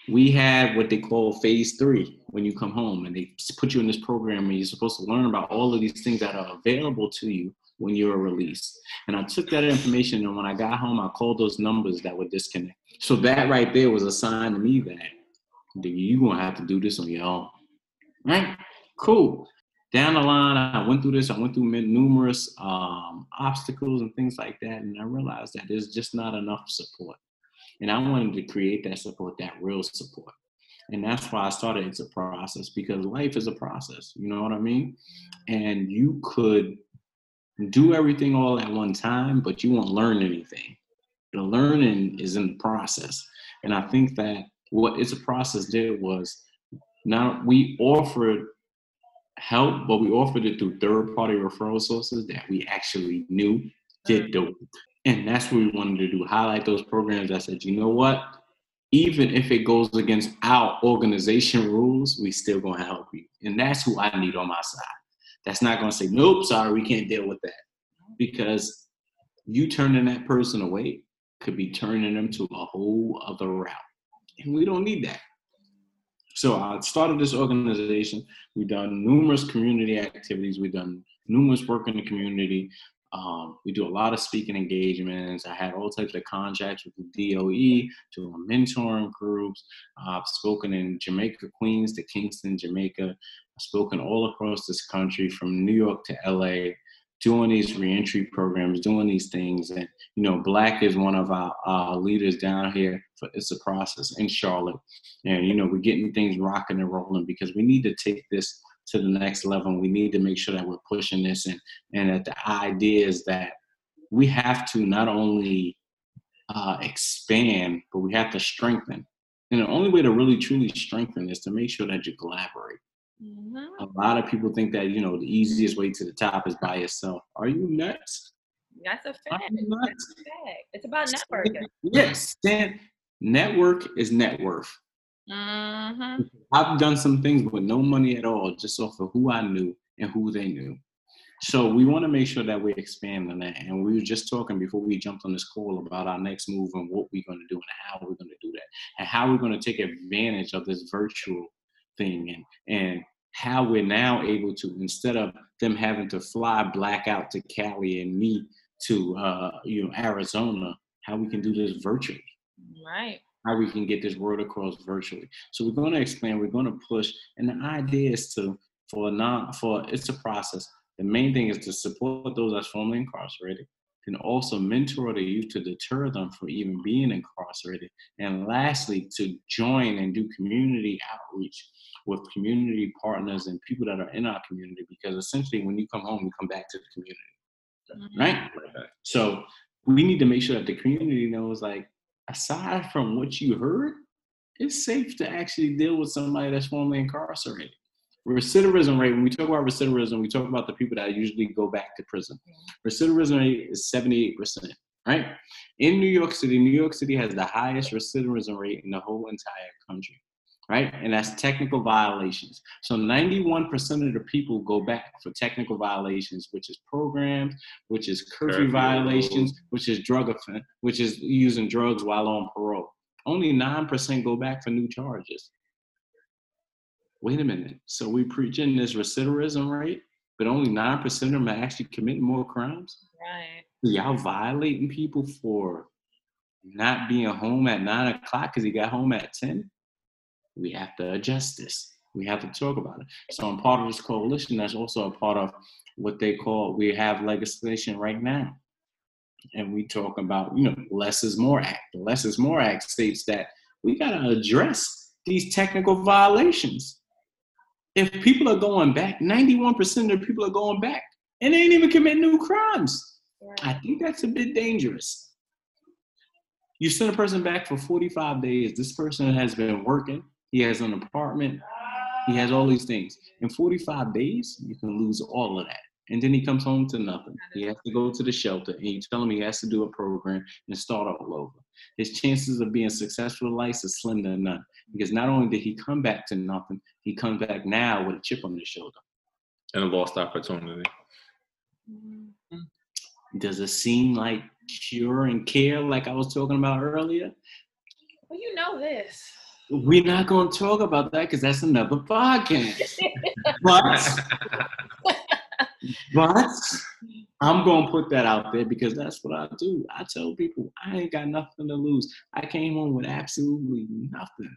We have what they call phase three when you come home, and they put you in this program, and you're supposed to learn about all of these things that are available to you when you were released. And I took that information, and when I got home, I called those numbers that were disconnected. So that right there was a sign to me that you're gonna have to do this on your own. Right? Cool. Down the line, I went through this. I went through numerous um, obstacles and things like that, and I realized that there's just not enough support. And I wanted to create that support, that real support. And that's why I started it's a process because life is a process. You know what I mean? And you could do everything all at one time, but you won't learn anything. The learning is in the process. And I think that what it's a process did was now we offered help, but we offered it through third party referral sources that we actually knew did mm. the work. And that's what we wanted to do highlight those programs that said, you know what? Even if it goes against our organization rules, we still gonna help you. And that's who I need on my side that's not going to say, nope, sorry, we can't deal with that. Because you turning that person away could be turning them to a whole other route. And we don't need that. So I started this organization. We've done numerous community activities. We've done numerous work in the community. Um, we do a lot of speaking engagements. I had all types of contracts with the DOE, doing mentoring groups. I've spoken in Jamaica, Queens to Kingston, Jamaica. I've spoken all across this country from New York to LA, doing these reentry programs, doing these things. And, you know, Black is one of our, our leaders down here for It's a Process in Charlotte. And, you know, we're getting things rocking and rolling because we need to take this to the next level. We need to make sure that we're pushing this and and that the idea is that we have to not only uh, expand, but we have to strengthen. And the only way to really truly strengthen is to make sure that you collaborate. Mm-hmm. A lot of people think that you know the easiest way to the top is by yourself. Are you nuts? That's a fact. That's a fact. It's about networking. Yes, then network is net worth. Mm-hmm. I've done some things with no money at all, just off of who I knew and who they knew. So we want to make sure that we expand on that. And we were just talking before we jumped on this call about our next move and what we're going to do and how we're going to do that and how we're going to take advantage of this virtual thing and and how we're now able to instead of them having to fly black out to Cali and me to uh, you know Arizona, how we can do this virtually. Right how we can get this word across virtually. So we're going to explain, we're going to push, and the idea is to for a non for it's a process. The main thing is to support those that's formerly incarcerated. and also mentor the youth to deter them from even being incarcerated. And lastly, to join and do community outreach with community partners and people that are in our community because essentially when you come home, you come back to the community. Right? So we need to make sure that the community knows like aside from what you heard, it's safe to actually deal with somebody that's formerly incarcerated. Recidivism rate, when we talk about recidivism, we talk about the people that usually go back to prison. Mm-hmm. Recidivism rate is 78%, right? In New York City, New York City has the highest recidivism rate in the whole entire country, right? And that's technical violations. So 91% of the people go back for technical violations, which is programs, which is curfew, curfew. violations, which is drug offense, which is using drugs while on parole. Only 9% go back for new charges. Wait a minute. So we preaching this recidivism rate, but only 9% of them are actually committing more crimes? Right. Y'all violating people for not being home at nine o'clock because he got home at 10? We have to adjust this. We have to talk about it. So I'm part of this coalition. That's also a part of what they call, we have legislation right now and we talk about, you know, less is more act. The less is more act states that we got to address these technical violations. If people are going back, 91% of people are going back and they ain't even commit new crimes. I think that's a bit dangerous. You send a person back for 45 days. This person has been working. He has an apartment. He has all these things. In 45 days, you can lose all of that and then he comes home to nothing. He has to go to the shelter, and you tell him he has to do a program and start all over. His chances of being successful in life is slim to none because not only did he come back to nothing, he comes back now with a chip on his shoulder and a lost opportunity. Mm-hmm. Does it seem like cure and care, like I was talking about earlier? Well, you know this. We're not going to talk about that because that's another podcast. (laughs) but but I'm gonna put that out there because that's what I do. I tell people I ain't got nothing to lose. I came home with absolutely nothing.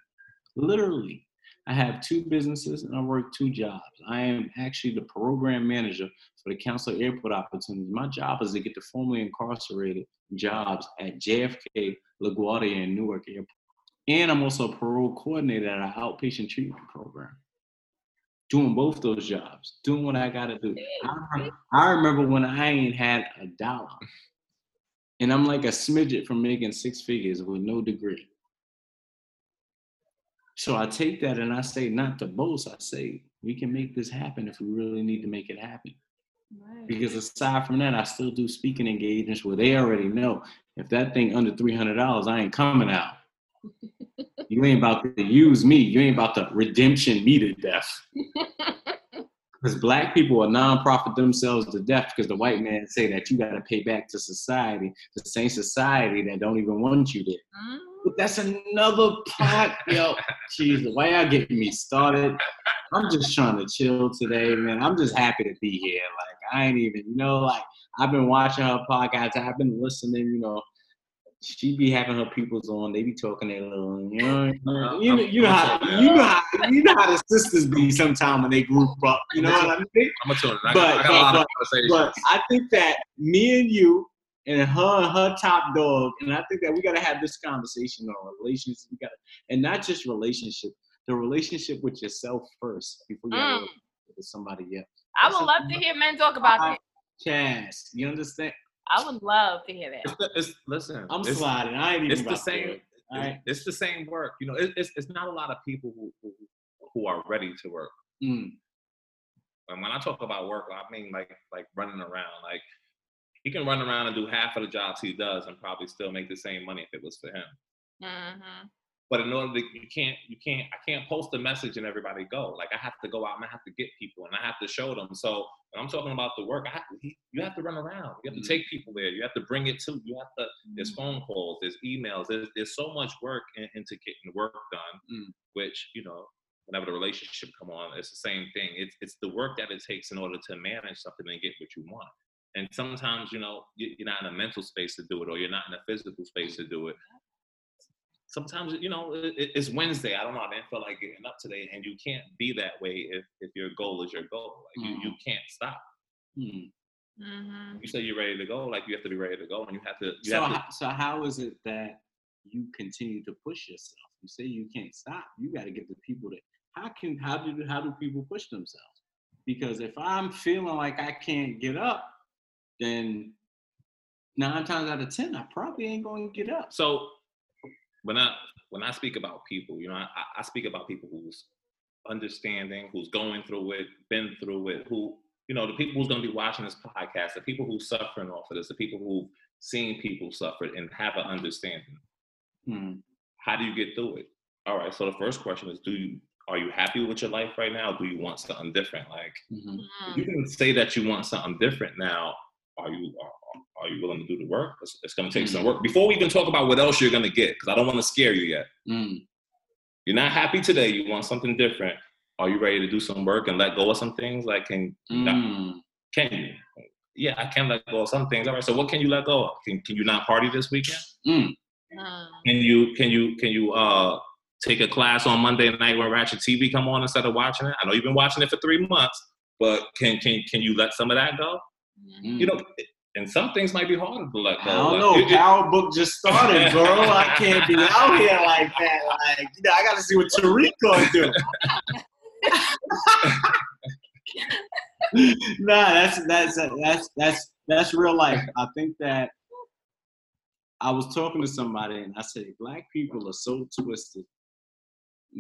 Literally. I have two businesses and I work two jobs. I am actually the program manager for the Council of Airport Opportunities. My job is to get the formerly incarcerated jobs at JFK, LaGuardia, and Newark Airport. And I'm also a parole coordinator at our outpatient treatment program doing both those jobs, doing what I got to do. I, I, remember when I ain't had a dollar, and I'm like a smidget from making six figures with no degree. So I take that and I say, not to boast, I say, we can make this happen if we really need to make it happen. Right. Because aside from that, I still do speaking engagements where they already know if that thing under $300, I ain't coming out. You ain't about to use me. You ain't about to redemption me to death. (laughs) Because black people are nonprofit themselves to death because the white man say that you got to pay back to society, the same society that don't even want you there. Mm. But that's another pot, yo. Jeez, the way y'all getting me started. I'm just trying to chill today, man. I'm just happy to be here. Like I ain't even, you know, like I've been watching her podcast. I've been listening, you know, she be having her peoples on. They be talking their little, you know, you know, you know how you know how you know how the sisters be sometimes when they group up. You know what I mean? I'm gonna tell you. But, but, but I think that me and you and her and her top dog, and I think that we gotta have this conversation on relations. We gotta, and not just relationship, the relationship with yourself first before you mm. with somebody else. I would love to hear men talk about that. Chaz, you understand? I would love to hear that. It's the, it's, listen, I'm it's, sliding. I ain't even. It's the same. It. Right. It's the same work. You know, it, it's it's not a lot of people who who, who are ready to work. Mm. And when I talk about work, I mean like like running around. Like he can run around and do half of the jobs he does and probably still make the same money if it was for him. Mm-hmm. But in order to, you can't, you can't, I can't post a message and everybody go. Like I have to go out and I have to get people and I have to show them. So when I'm talking about the work, I have to, you have to run around. You have to mm-hmm. take people there. You have to bring it to. You have to. There's mm-hmm. phone calls. There's emails. There's there's so much work in, into getting work done, mm. which you know. Whenever the relationship come on, it's the same thing. It's it's the work that it takes in order to manage something and get what you want. And sometimes, you know, you're not in a mental space to do it, or you're not in a physical space to do it sometimes you know it, it's Wednesday. I don't know. I didn't feel like getting up today, and you can't be that way if if your goal is your goal. Like mm. you, you mm. can't stop. Mm. Mm-hmm. You say you're ready to go, like you have to be ready to go, and you have to. You So, have to how, so how is it that you continue to push yourself? You say you can't stop. You got to get the people that. How can how do how do people push themselves? Because if I'm feeling like I can't get up, then nine times out of ten, I probably ain't going to get up. So when I when I speak about people, you know, I, I speak about people who's understanding, who's going through it, been through it, who you know, the people who's going to be watching this podcast, the people who's suffering off of this, the people who've seen people suffer and have an understanding. Hmm. How do you get through it? All right. So the first question is, do you are you happy with your life right now? Do you want something different? Like Mhm. if you can say that you want something different now. Are you are, are you willing to do the work? It's, it's going to take some work. Before we even talk about what else you're going to get, because I don't want to scare you yet. Mm. You're not happy today. You want something different. Are you ready to do some work and let go of some things? Like can Mm. can you? Yeah, I can let go of some things. All right. So what can you let go of? Can can you not party this weekend? Mm. Mm. Can you can you can you uh take a class on Monday night when Ratchet TV come on instead of watching it? I know you've been watching it for three months, but can can can you let some of that go? Mm. You know, and some things might be harder to let go. Uh, I don't know. it- it- Power book just started, bro. I (laughs) can't be out here like that. Like, you know, I got to see what Tariq gonna do. (laughs) nah, that's that's that's that's that's real life. I think that I was talking to somebody and I said, black people are so twisted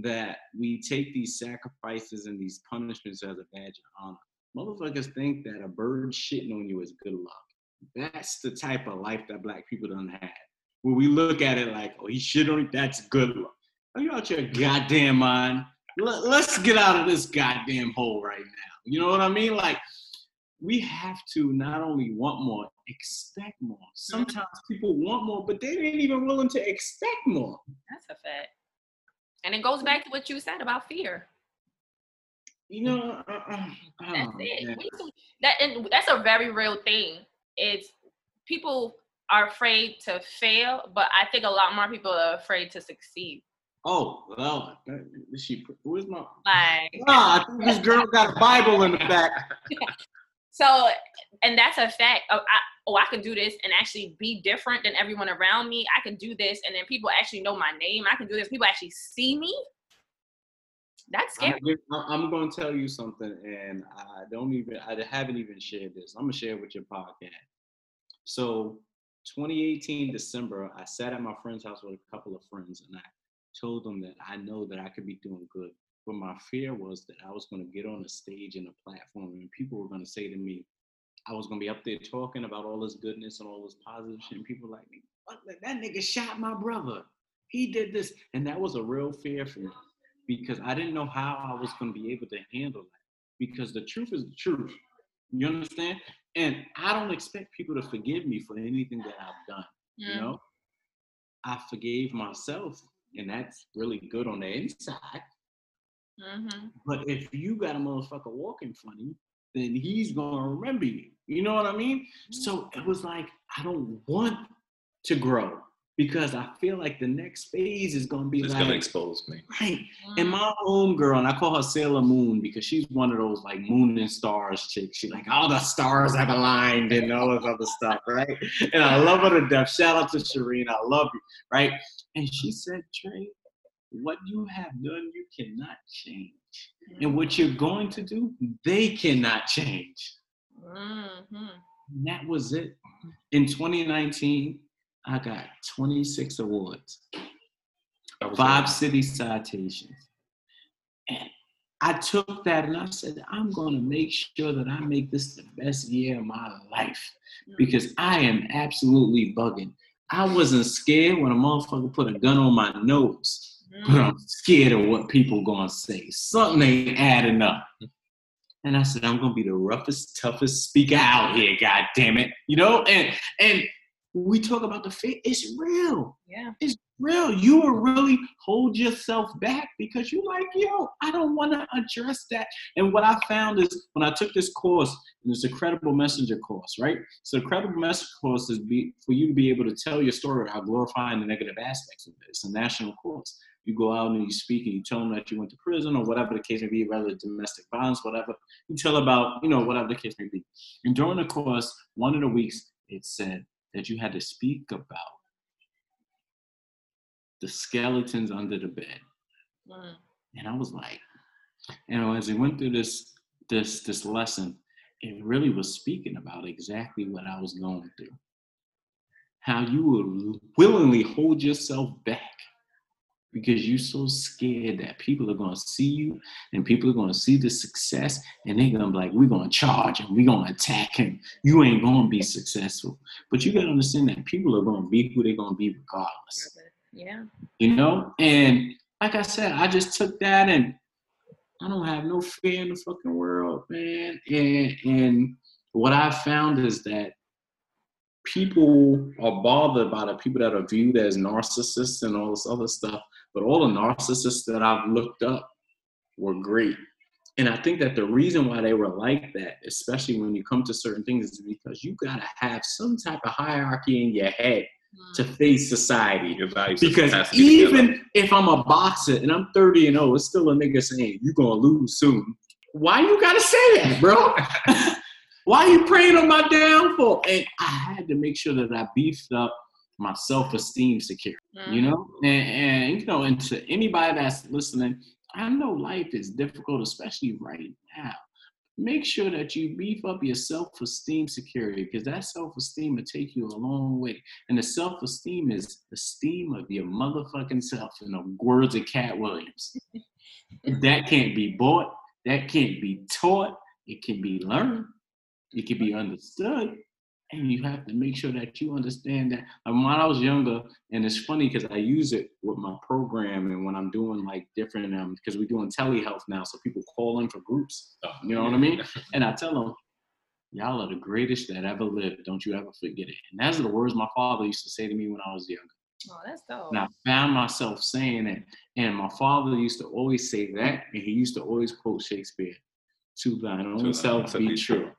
that we take these sacrifices and these punishments as a badge of honor. Motherfuckers think that a bird shitting on you is good luck. That's the type of life that black people don't have. Where we look at it like, oh, he shit on you, that's good luck. Are you out your goddamn mind? Let, let's get out of this goddamn hole right now. You know what I mean? Like, we have to not only want more, expect more. Sometimes people want more, but they ain't even willing to expect more. That's a fact. And it goes back to what you said about fear. You know, uh, uh, That's oh, it. We that and that's a very real thing. It's people are afraid to fail, but I think a lot more people are afraid to succeed. Oh, well, is she? Where's my? Like Ah, I think this girl got a Bible in the back. (laughs) so, and that's a fact. Of, I, oh, I can do this and actually be different than everyone around me. I can do this, and then people actually know my name. I can do this. People actually see me. That's I'm, scary. I'm going to tell you something, and I don't even, I haven't even shared this. I'm gonna share it with your podcast. So, 2018 December, I sat at my friend's house with a couple of friends, and I told them that I know that I could be doing good, but my fear was that I was going to get on a stage and a platform, and people were going to say to me, I was going to be up there talking about all this goodness and all this positive shit, and people like, "What? That nigga shot my brother. He did this," and that was a real fear for me because I didn't know how I was going to be able to handle that. Because the truth is the truth. You understand? And I don't expect people to forgive me for anything that I've done. You know, I forgave myself, and that's really good on the inside. Mhm. But if you got a motherfucker walking funny, then he's gonna remember you. You know what I mean? So it was like I don't want to grow because I feel like the next phase is gonna be It's like gonna expose me. right. And my home girl, and I call her Sailor Moon because she's one of those like moon and stars chicks. She's like, all the stars have aligned and all this other stuff, right? And I love her to death. Shout out to Shireen. I love you, right? And she said, Trey, what you have done, you cannot change. And what you're going to do, they cannot change. Mhm. And that was it. In 2019, I got 26 awards five good. city citations. And I took that and I said, I'm going to make sure that I make this the best year of my life mm. because I am absolutely bugging. I wasn't scared when a motherfucker put a gun on my nose, but. I'm mm. scared of what people going to say. Something ain't adding up. And I said, I'm going to be the roughest, toughest speaker out here, God damn it. You know, and, and we talk about the faith, it's real. Yeah. It's real. You will really hold yourself back because you're like, yo, I don't want to address that. And what I found is when I took this course, and it's a credible messenger course, right? So the credible messenger course is be, for you to be able to tell your story without glorifying the negative aspects of it. It's a national course. You go out and you speak and you tell them that you went to prison or whatever the case may be, whether domestic violence, whatever. You tell about, you know, whatever the case may be. And during the course, one of the weeks, it said that you had to speak about the skeletons under the bed. Mm. And I was like, you know, as we went through this this this lesson, it really was speaking about exactly what I was going through. How you would willingly hold yourself back because you're so scared that people are gonna see you and people are gonna see the success and they're gonna be like, we're gonna charge him, we're gonna attack him. You ain't gonna be successful. But you gotta understand that people are gonna be who they're gonna be regardless. Yeah. You know? And like I said, I just took that and I don't have no fear in the fucking world, man. And and what I found is that people are bothered by the people that are viewed as narcissists and all this other stuff. But all the narcissists that I've looked up were great. And I think that the reason why they were like that, especially when you come to certain things, is because you gotta have some type of hierarchy in your head to mm. face society. Your value system Because has together. even if I'm a boxer and I'm 30 and 0, it's still a nigga saying you're gonna lose soon. Why you gotta say that, bro? (laughs) Why you praying on my downfall? And I had to make sure that I beefed up my self-esteem security. You Mm. know, and, and you know, and to anybody that's listening, I know life is difficult, especially right now. Make sure that you beef up your self-esteem security because that self-esteem will take you a long way. And the self-esteem is esteem of your motherfucking self, in the words of Katt Williams. (laughs) that can't be bought, that can't be taught, it can be learned, it can be understood. And you have to make sure that you understand that. And when I was younger, and it's funny because I use it with my program and when I'm doing like different, um, because we're doing telehealth now, so people call in for groups. Oh, You know what I mean? (laughs) And I tell them, y'all are the greatest that ever lived. Don't you ever forget it. And that's the words my father used to say to me when I was younger. Oh, that's dope. And I found myself saying it. And my father used to always say that, and he used to always quote Shakespeare, to thine own self be be true.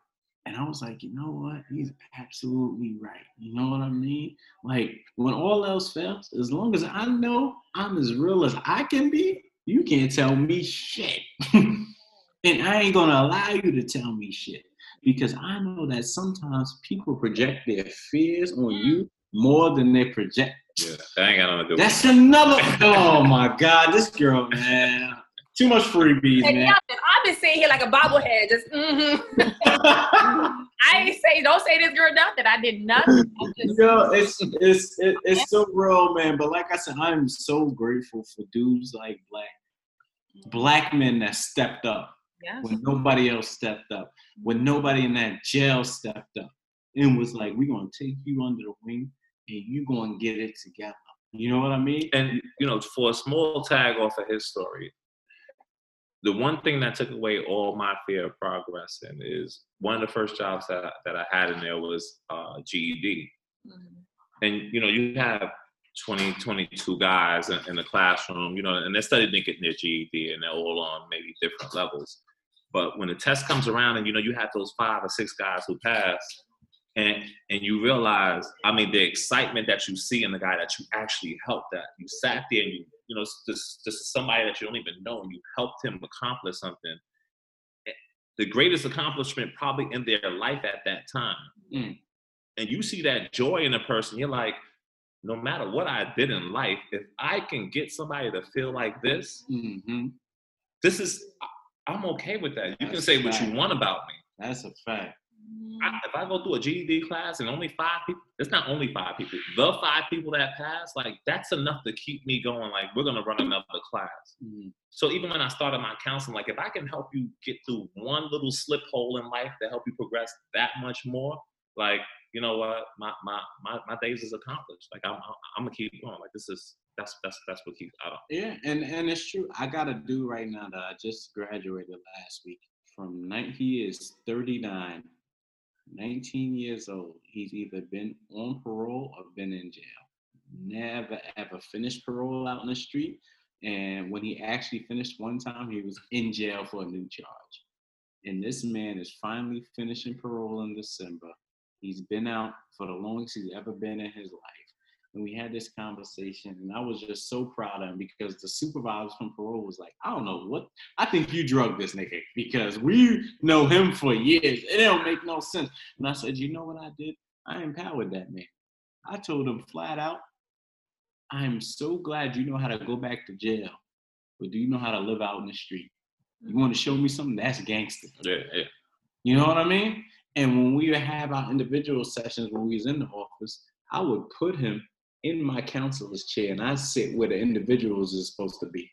True. And I was like, you know what? He's absolutely right. You know what I mean? Like, when all else fails, as long as I know I'm as real as I can be, you can't tell me shit. (laughs) and I ain't gonna allow you to tell me shit. Because I know that sometimes people project their fears on you more than they project Yeah, that ain't got nothing to do with that's another. Oh my God, this girl, man. Too much freebies, man. y'all, I've been sitting here like a bobblehead, just mm-hmm. (laughs) I ain't say, don't say this girl nothing. I did nothing. I just, Yo, it's it's it, it's so real, man. But like I said, I'm so grateful for dudes like Black, black men that stepped up yes. when nobody else stepped up, when nobody in that jail stepped up, and was like, "We're gonna take you under the wing, and you gonna get it together." You know what I mean? and you know, for a small tag off of his story, the one thing that took away all my fear of progressing is one of the first jobs that I, that I had in there was uh, GED, Mhm. and you know, you have 20, 22 guys in, in the classroom, you know, and they're studying to get their GED, and they're all on maybe different levels. But when the test comes around, and you know, you have those five or six guys who pass, and and you realize, I mean, the excitement that you see in the guy that you actually helped, that you sat there and you, you know, this this is somebody that you don't even know, and you helped him accomplish something. Eh, The greatest accomplishment probably in their life at that time. Mm. And you see that joy in a person, you're like, no matter what I did in life, if I can get somebody to feel like this, hmm this is I'm okay with that. You can say what you want about me. That's a fact. I, if I go through a GED class and only five people, it's not only five people. The five people that pass, like that's enough to keep me going. Like we're gonna run another class. Mm. So even when I started my counseling, like if I can help you get through one little slip hole in life to help you progress that much more, like you know what, my my my, my days is accomplished. Like I'm I'm gonna keep going. Like this is that's that's that's what keeps. I don't. Yeah, and and it's true. I got a dude right now that I just graduated last week from night. He is 39, 19 years old. He's either been on parole or been in jail. Never ever finished parole out in the street. And when he actually finished one time, he was in jail for a new charge. And this man is finally finishing parole in December. He's been out for the longest he's ever been in his life and we had this conversation and i was just so proud of him because the supervisor from parole was like i don't know what i think you drug this nigga because we know him for years. It don't make no sense. And i said you know what i did? I empowered that man. I told him flat out i'm so glad you know how to go back to jail but do you know how to live out in the street? You want to show me something? That's gangster Yeah, yeah. you know what i mean? And when we have our individual sessions when we was in the office i would put him in my counselor's chair and I sit where the individuals is supposed to be.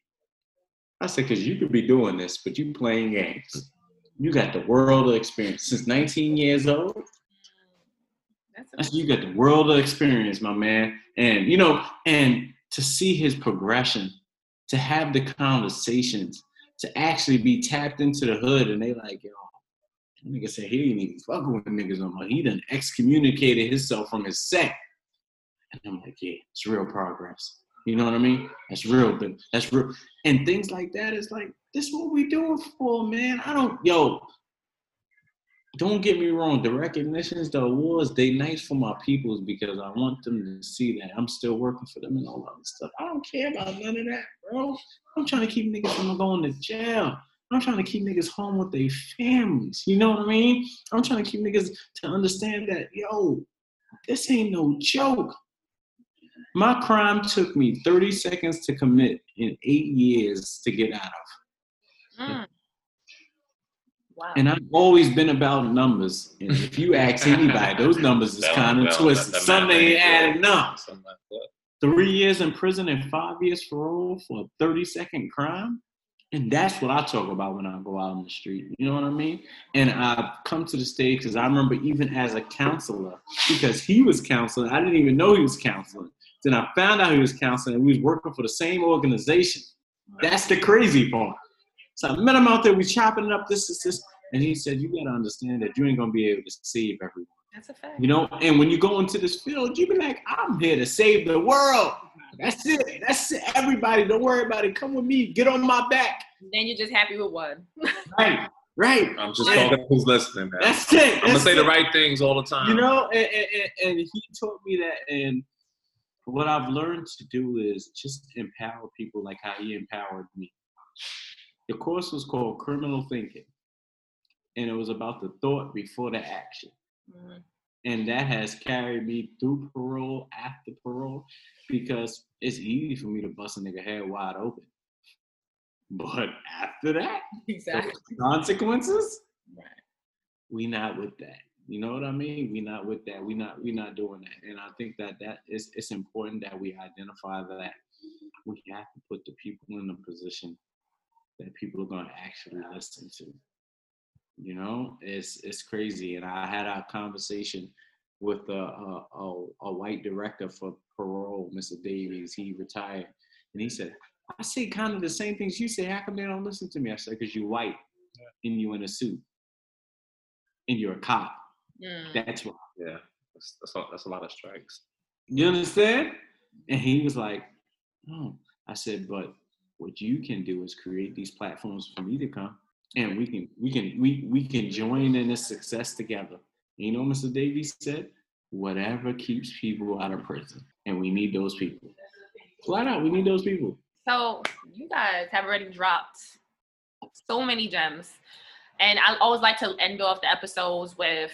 I said, because you could be doing this, but you playing games. You got the world of experience since 19 years old. That's you got the world of experience, my man. And you know, and to see his progression, to have the conversations, to actually be tapped into the hood, and they like, yo, nigga said he didn't even fuck with niggas no more. He done excommunicated himself from his set. And I'm like, yeah, it's real progress. You know what I mean? That's real, that's real. And things like that is like, this is what we doing for, man. I don't, yo, don't get me wrong. The recognitions, the awards, they nice for my peoples because I want them to see that I'm still working for them and all that stuff. I don't care about none of that, bro. I'm trying to keep niggas from going to jail. I'm trying to keep niggas home with their families. You know what I mean? I'm trying to keep niggas to understand that, yo, this ain't no joke. My crime took me 30 seconds to commit and eight years to get out of. Mm. Wow. And I've always been about numbers. And if you ask anybody, those numbers is kind of twisted. Some math ain't ain't adding up. Something like that. Three years in prison and five years parole for a 30 second crime. And that's what I talk about when I go out on the street. You know what I mean? And I've come to the stage because I remember even as a counselor, because he was counseling, I didn't even know he was counseling. Then I found out he was counseling and we was working for the same organization. That's the crazy part. So I met him out there, we chopping it up, this, this, this. And he said, You gotta understand that you ain't gonna be able to save everyone. That's a fact. You know, and when you go into this field, you be like, I'm here to save the world. That's it. That's it. Everybody, don't worry about it. Come with me. Get on my back. Then you're just happy with one. (laughs) Right. Right. I'm just Yeah. talking who's listening, man. That's it. I'm gonna That's say the right things all the time. You know, and, and, and- and he taught me that. And what I've learned to do is just empower people like how he empowered me. The course was called Criminal Thinking, and it was about the thought before the action. Mm. and that has carried me through parole after parole because it's easy for me to bust a nigga head wide open. But after that, (laughs) Exactly. consequences, Right. we not with that. You know what I mean? We not with that. We not we not doing that. And I think that that is it's important that we identify that we have to put the people in a position that people are going to actually listen to. You know, it's it's crazy. And I had a conversation with a a, a, a white director for parole, Mr. Davies. He retired, and he said, "I say kind of the same things you say. How come they don't listen to me?" I said, "Because you're white, and you in a suit, and you're a cop. Mm. That's why." yeah, that's that's a, that's a lot of strikes. You understand? And he was like, "Oh." I said, "But what you can do is create these platforms for me to come, and we can we can we we can join in this success together." You know, Mr. Davies said, "Whatever keeps people out of prison, and we need those people. Flat out, we need those people." So you guys have already dropped so many gems. And I always like to end off the episodes with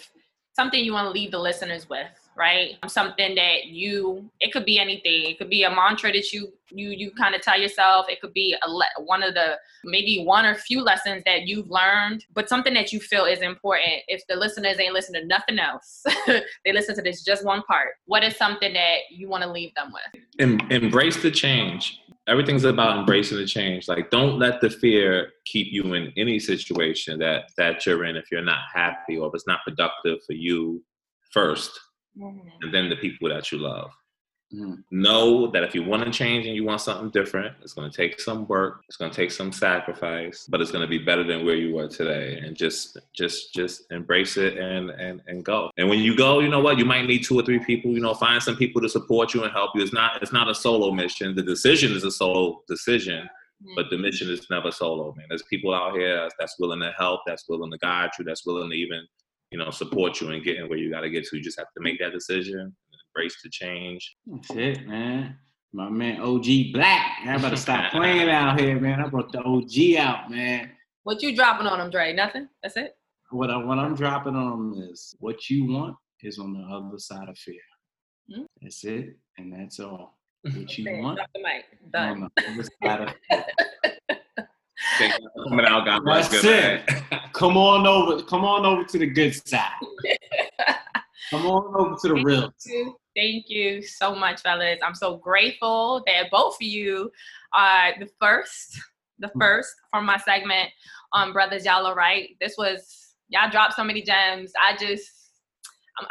something you want to leave the listeners with, right? Something that you it could be anything. It could be a mantra that you you you kind of tell yourself. It could be a le- one of the maybe one or few lessons that you've learned, but something that you feel is important. If the listeners ain't listen to nothing else, (laughs) they listen to this just one part. What is something that you want to leave them with? em- embrace the change. Everything's about embracing the change. Like, don't let the fear keep you in any situation that that you're in if you're not happy or if it's not productive for you first, and then the people that you love. Mm. Know that if you want to change and you want something different, it's going to take some work. It's going to take some sacrifice, but it's going to be better than where you were today. And just, just, just embrace it and and and go. And when you go, you know what? You might need two or three people. You know, find some people to support you and help you. It's not, it's not a solo mission. The decision is a solo decision, mm. but the mission is never solo. Man, there's people out here that's willing to help, that's willing to guide you, that's willing to even, you know, support you and getting where you got to get to. You just have to make that decision embrace the change. That's it, man. My man OG Black. I better stop (laughs) playing out here, man. I brought the OG out, man. What you dropping on them, Dre? Nothing? That's it? What, I, what I'm dropping on them is what you want is on the other side of fear. Mm-hmm. That's it, and that's all. What you (laughs) want drop the mic. Done. on the other side of fear. (laughs) Coming out, God bless. That's it. come on over. Come on over to the good side. Come on over to the Thank real. You. Thank you so much, fellas. I'm so grateful that both of you are the first, the mm. first from my segment on Brothers Y'all Alright. This was, y'all dropped so many gems. I just,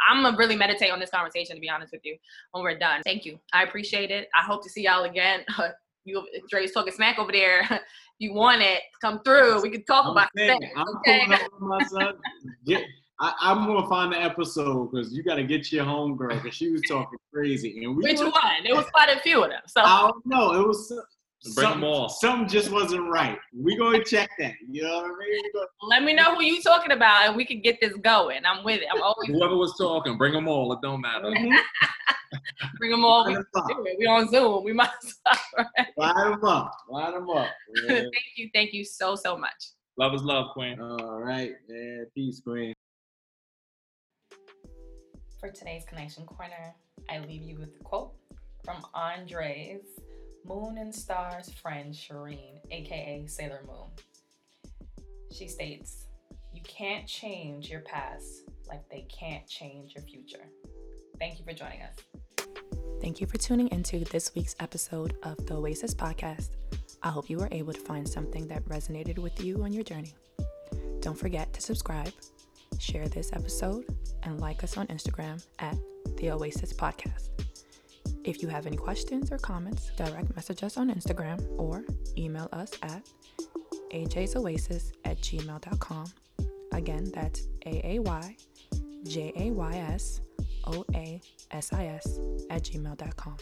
I'm, gonna really meditate on this conversation, to be honest with you, when we're done. Thank you. I appreciate it. I hope to see y'all again. (laughs) you, Dre's talking smack over there. (laughs) you want it, come through. We can talk I'm about it. Okay? (laughs) I, am gonna find the episode because you got to get your homegirl because she was talking crazy. And we which one? It was quite a few of them. So I don't know. It was bring them all. Something just wasn't right. We gonna check that. You know what I mean? Gonna, Let me know who you talking about, and we can get this going. I'm with it. I'm always whoever was talking. Bring them all. It don't matter. Mm-hmm. (laughs) bring them all. We, we on Zoom. We might well. (laughs) Right? Line them up. Line them up. (laughs) thank you. Thank you so so much. Love is love, Queen. All right, man. Peace, Queen. For today's Connection Corner, I leave you with a quote from Andre's Moon and Stars friend Shireen, aka Sailor Moon. She states, You can't change your past like they can't change your future. Thank you for joining us. Thank you for tuning into this week's episode of the Oasis Podcast. I hope you were able to find something that resonated with you on your journey. Don't forget to subscribe share this episode, and like us on Instagram at The Oasis Podcast. If you have any questions or comments, direct message us on Instagram or email us at ajaysoasis at gmail.com. Again, that's A A Y J A Y S O A S I S at gmail.com.